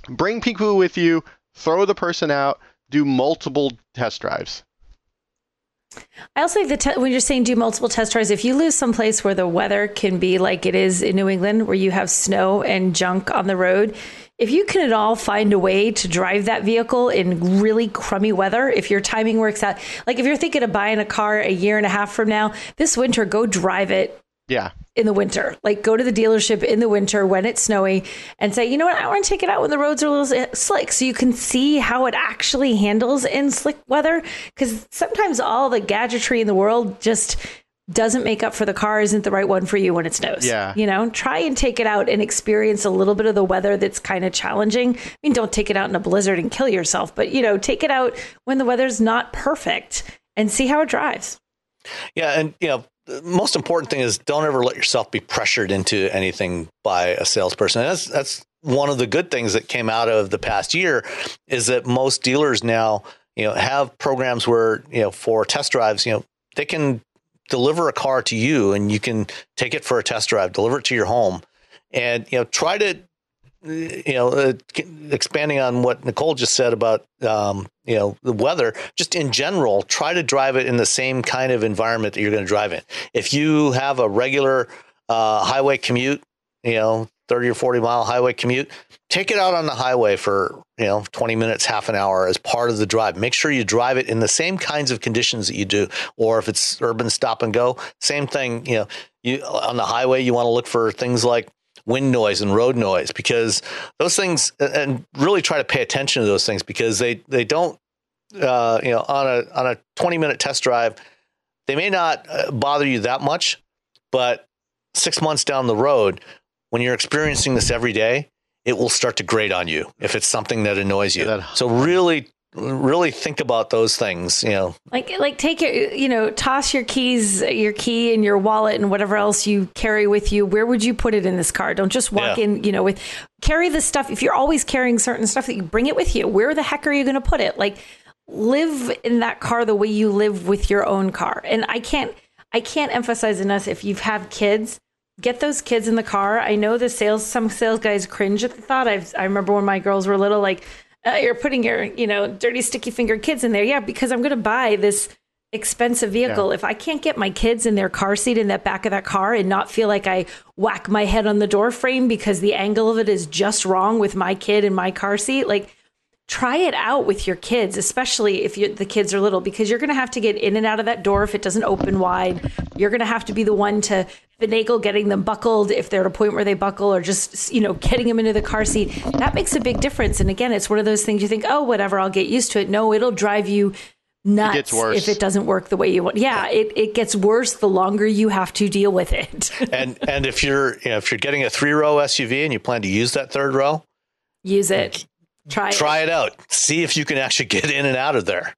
bring people with you, throw the person out. do multiple test drives. I also think that te- when you're saying do multiple test drives, if you lose someplace where the weather can be like it is in New England, where you have snow and junk on the road, if you can at all find a way to drive that vehicle in really crummy weather, if your timing works out, like if you're thinking of buying a car a year and a half from now, this winter, go drive it Yeah. In the winter. Like go to the dealership in the winter when it's snowy and say, you know what, I want to take it out when the roads are a little slick so you can see how it actually handles in slick weather. Because sometimes all the gadgetry in the world just doesn't make up for the car isn't the right one for you when it snows. Yeah. You know, try and take it out and experience a little bit of the weather that's kind of challenging. I mean, don't take it out in a blizzard and kill yourself, but you know, take it out when the weather's not perfect and see how it drives. Yeah, and you know, the most important thing is don't ever let yourself be pressured into anything by a salesperson. And that's that's one of the good things that came out of the past year is that most dealers now, you know, have programs where, you know, for test drives, you know, they can deliver a car to you and you can take it for a test drive, deliver it to your home and you know, try to you know, uh, expanding on what Nicole just said about, um, you know, the weather, just in general, try to drive it in the same kind of environment that you're going to drive in. If you have a regular uh, highway commute, you know, 30 or 40 mile highway commute, take it out on the highway for, you know, 20 minutes, half an hour as part of the drive. Make sure you drive it in the same kinds of conditions that you do. Or if it's urban stop and go, same thing, you know, you on the highway, you want to look for things like wind noise and road noise because those things and really try to pay attention to those things because they they don't uh, you know on a on a 20 minute test drive they may not uh, bother you that much but 6 months down the road when you're experiencing this every day it will start to grate on you if it's something that annoys you. So really really think about those things you know Like, like take your, you know, toss your keys, your key and your wallet and whatever else you carry with you. Where would you put it in this car? Don't just walk Yeah. in, you know, with carry the stuff. If you're always carrying certain stuff, that you bring it with you. Where the heck are you going to put it? Like, live in that car the way you live with your own car. And I can't, I can't emphasize enough. If you have kids, get those kids in the car. I know the sales, some sales guys cringe at the thought. I've, I remember when my girls were little, like, uh, you're putting your, you know, dirty, sticky fingered kids in there. Yeah, because I'm going to buy this expensive vehicle. If I can't get my kids in their car seat in that back of that car and not feel like I whack my head on the door frame because the angle of it is just wrong with my kid in my car seat, like try it out with your kids, especially if you, the kids are little, because you're going to have to get in and out of that door if it doesn't open wide. You're going to have to be the one to finagle getting them buckled if they're at a point where they buckle, or just you know getting them into the car seat. That makes a big difference. And again, it's one of those things you think, oh, whatever, I'll get used to it. No, it'll drive you nuts worse. if it doesn't work the way you want. Yeah, it, it gets worse the longer you have to deal with it. and and if you're you know if you're getting a three row SUV and you plan to use that third row Use it. Try, try it. it out see if you can actually get in and out of there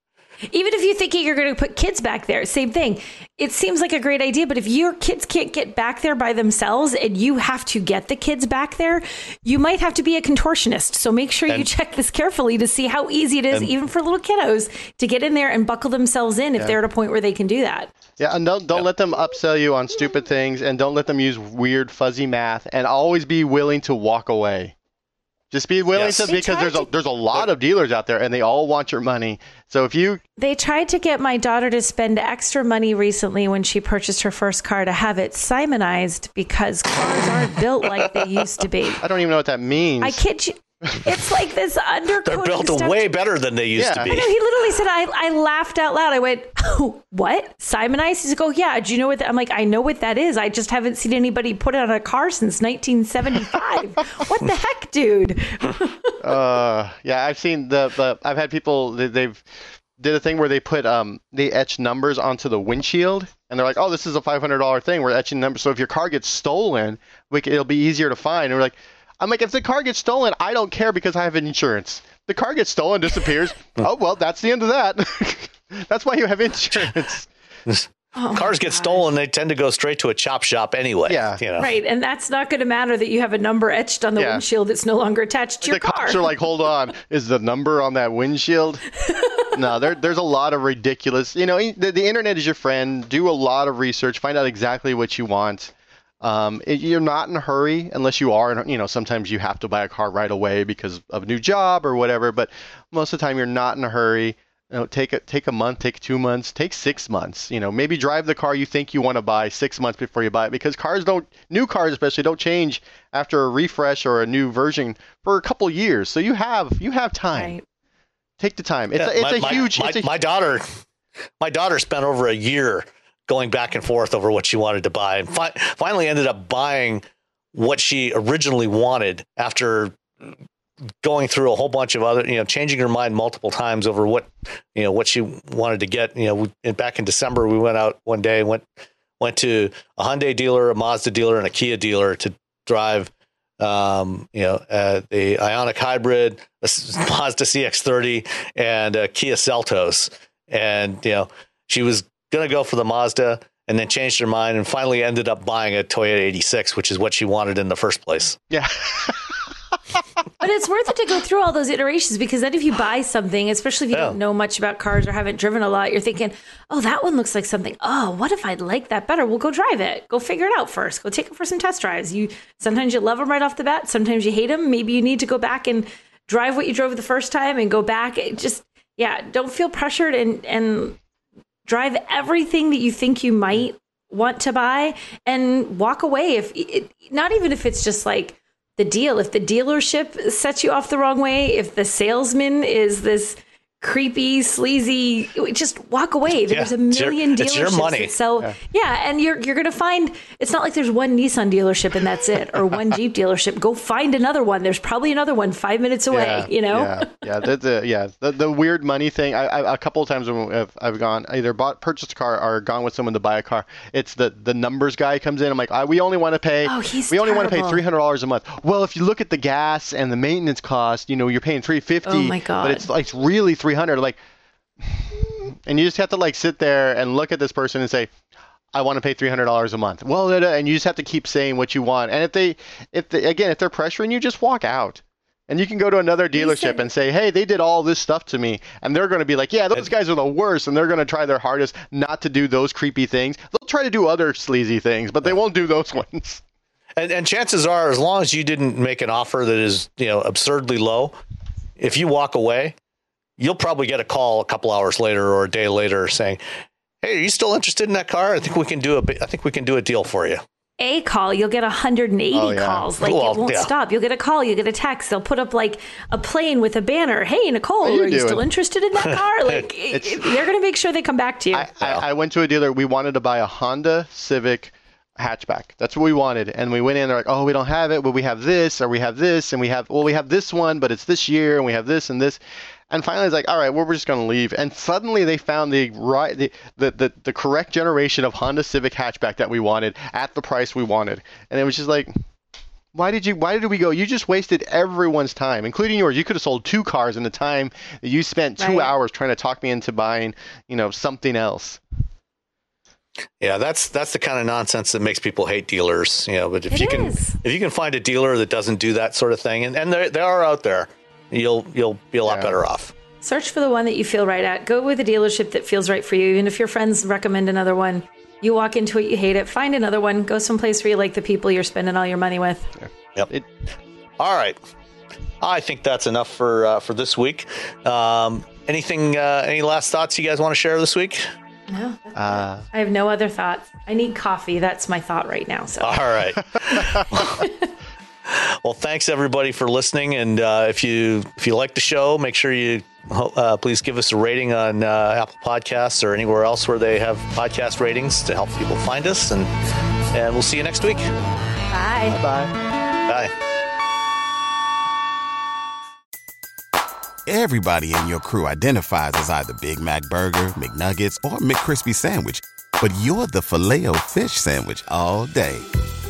Even if you're thinking you're going to put kids back there, same thing. It seems like a great idea, but if your kids can't get back there by themselves and you have to get the kids back there, you might have to be a contortionist. So make sure you check this carefully to see how easy it is, And- even for little kiddos, to get in there and buckle themselves in if they're at a point where they can do that. Yeah, and don't don't let them upsell you on stupid things, and don't let them use weird fuzzy math, and always be willing to walk away. Just be willing Yes. to They because there's a to- there's a lot of dealers out there, and they all want your money. So if you They tried to get my daughter to spend extra money recently when she purchased her first car to have it Simonized because cars aren't built like they used to be. I don't even know what that means. I kid you. It's like this undercoating they're built stuff. way better than they used Yeah. to be I know, he literally said, I, I laughed out loud. I went, oh, what? Simonized? He's like, oh, yeah. Do you know what that? I'm like, I know what that is. I just haven't seen anybody put it on a car since 1975. what the heck, dude? Uh, yeah, I've seen the, the I've had people they, they've did a thing where they put um they etch numbers onto the windshield and they're like, oh, this is a five hundred dollar thing. We're etching numbers, so if your car gets stolen, we can, it'll be easier to find. And we're like, I'm like, if the car gets stolen, I don't care because I have insurance. The car gets stolen, disappears. oh well, that's the end of that. that's why you have insurance. Oh, cars get stolen they tend to go straight to a chop shop anyway Yeah. you know Right. And that's not going to matter that you have a number etched on the Yeah. windshield that's no longer attached to your car. the car. cops are like, hold on, is the number on that windshield? no, there, there's a lot of ridiculous. You know, the, the internet is your friend. Do a lot of research, find out exactly what you want. Um, it, you're not in a hurry unless you are. You know, sometimes you have to buy a car right away because of a new job or whatever. But most of the time, you're not in a hurry. You know, take a take a month, take two months, take six months. You know, maybe drive the car you think you want to buy six months before you buy it because cars don't, new cars especially, don't change after a refresh or a new version for a couple years. So you have you have time. Right. Take the time. It's Yeah, a, it's my, a huge. My, it's a, my daughter, my daughter spent over a year going back and forth over what she wanted to buy, and fi- finally ended up buying what she originally wanted after going through a whole bunch of other, you know, changing her mind multiple times over what, you know, what she wanted to get. You know, we, back in December, we went out one day went went to a Hyundai dealer, a Mazda dealer, and a Kia dealer to drive. Um, you know, uh, the Ioniq Hybrid, a Mazda CX-30, and a Kia Seltos. And you know, she was gonna go for the Mazda, and then changed her mind, and finally ended up buying a Toyota 86, which is what she wanted in the first place. yeah. But it's worth it to go through all those iterations because then if you buy something, especially if you Yeah. don't know much about cars or haven't driven a lot, you're thinking, oh, that one looks like something. Oh, what if I'd like that better? Well, go drive it. Go figure it out first. Go take it for some test drives. You sometimes you love them right off the bat. Sometimes you hate them. Maybe you need to go back and drive what you drove the first time and go back. It just yeah, don't feel pressured and and drive everything that you think you might want to buy and walk away if it, not even if it's just like the deal. If the dealership sets you off the wrong way if the salesman is this creepy sleazy just walk away there's Yeah, a it's your- million it's your dealerships money. that sell yeah. and you're you're gonna find it's not like there's one nissan dealership and that's it or one jeep dealership go find another one there's probably another one five minutes away Yeah, you know Yeah, yeah, the, the yeah the, the weird money thing. I, I a couple of times when I've, I've gone either bought purchased a car or gone with someone to buy a car, it's the the numbers guy comes in. I'm like, I, we only want to pay. Oh, he's we only want to pay three hundred dollars a month. Well, if you look at the gas and the maintenance cost, you know, you're paying three fifty. Oh, my god. But it's like it's really three hundred. Like, and you just have to like sit there and look at this person and say. I want to pay three hundred dollars a month. Well, and you just have to keep saying what you want. And if they, if they, again, if they're pressuring you, just walk out. And you can go to another dealership and say, "Hey, they did all this stuff to me," and they're going to be like, "Yeah, those guys are the worst," and they're going to try their hardest not to do those creepy things. They'll try to do other sleazy things, but they won't do those ones. And, and chances are, as long as you didn't make an offer that is, you know, absurdly low, if you walk away, you'll probably get a call a couple hours later or a day later saying, "Hey, are you still interested in that car? I think we can do a, bi- I think we can do a deal for you." a call, you'll get 180 Oh, yeah. calls. Like Well, it won't yeah. stop. You'll get a call, you'll get a text. They'll put up like a plane with a banner. Hey, Nicole, How you are you still interested in that car? Like it- It's- it- they're going to make sure they come back to you. I, I, I went to a dealer. We wanted to buy a Honda Civic hatchback. That's what we wanted. And we went in. They're like, "Oh, we don't have it, but we have this, or we have this, and we have well, we have this one, but it's this year, and we have this and this." And finally, it's like, "All right, well, we're just going to leave." And suddenly, they found the right, the, the the the correct generation of Honda Civic hatchback that we wanted at the price we wanted. And it was just like. Why did you? Why did we go? You just wasted everyone's time, including yours. You could have sold two cars in the time that you spent two Right. hours trying to talk me into buying, you know, something else. Yeah, that's that's the kind of nonsense that makes people hate dealers. You know, but if It you can if you can find a dealer that doesn't do that sort of thing, and and they they are out there, you'll you'll be a lot Yeah. better off. Search for the one that you feel right at. Go with a dealership that feels right for you. Even if your friends recommend another one, you walk into it, you hate it, find another one. Go someplace where you like the people you're spending all your money with. Yep. It- All right. I think that's enough for uh, for this week. Um, anything? Uh, any last thoughts you guys want to share this week? No, Uh, I have no other thoughts. I need coffee. That's my thought right now. So All right. well, thanks everybody for listening, and uh, if you if you like the show, make sure you uh, please give us a rating on uh, Apple Podcasts or anywhere else where they have podcast ratings to help people find us, and and we'll see you next week. bye. bye. Bye. Everybody in your crew identifies as either Big Mac Burger, McNuggets, or McCrispy Sandwich. But you're the Filet-O-Fish Sandwich all day.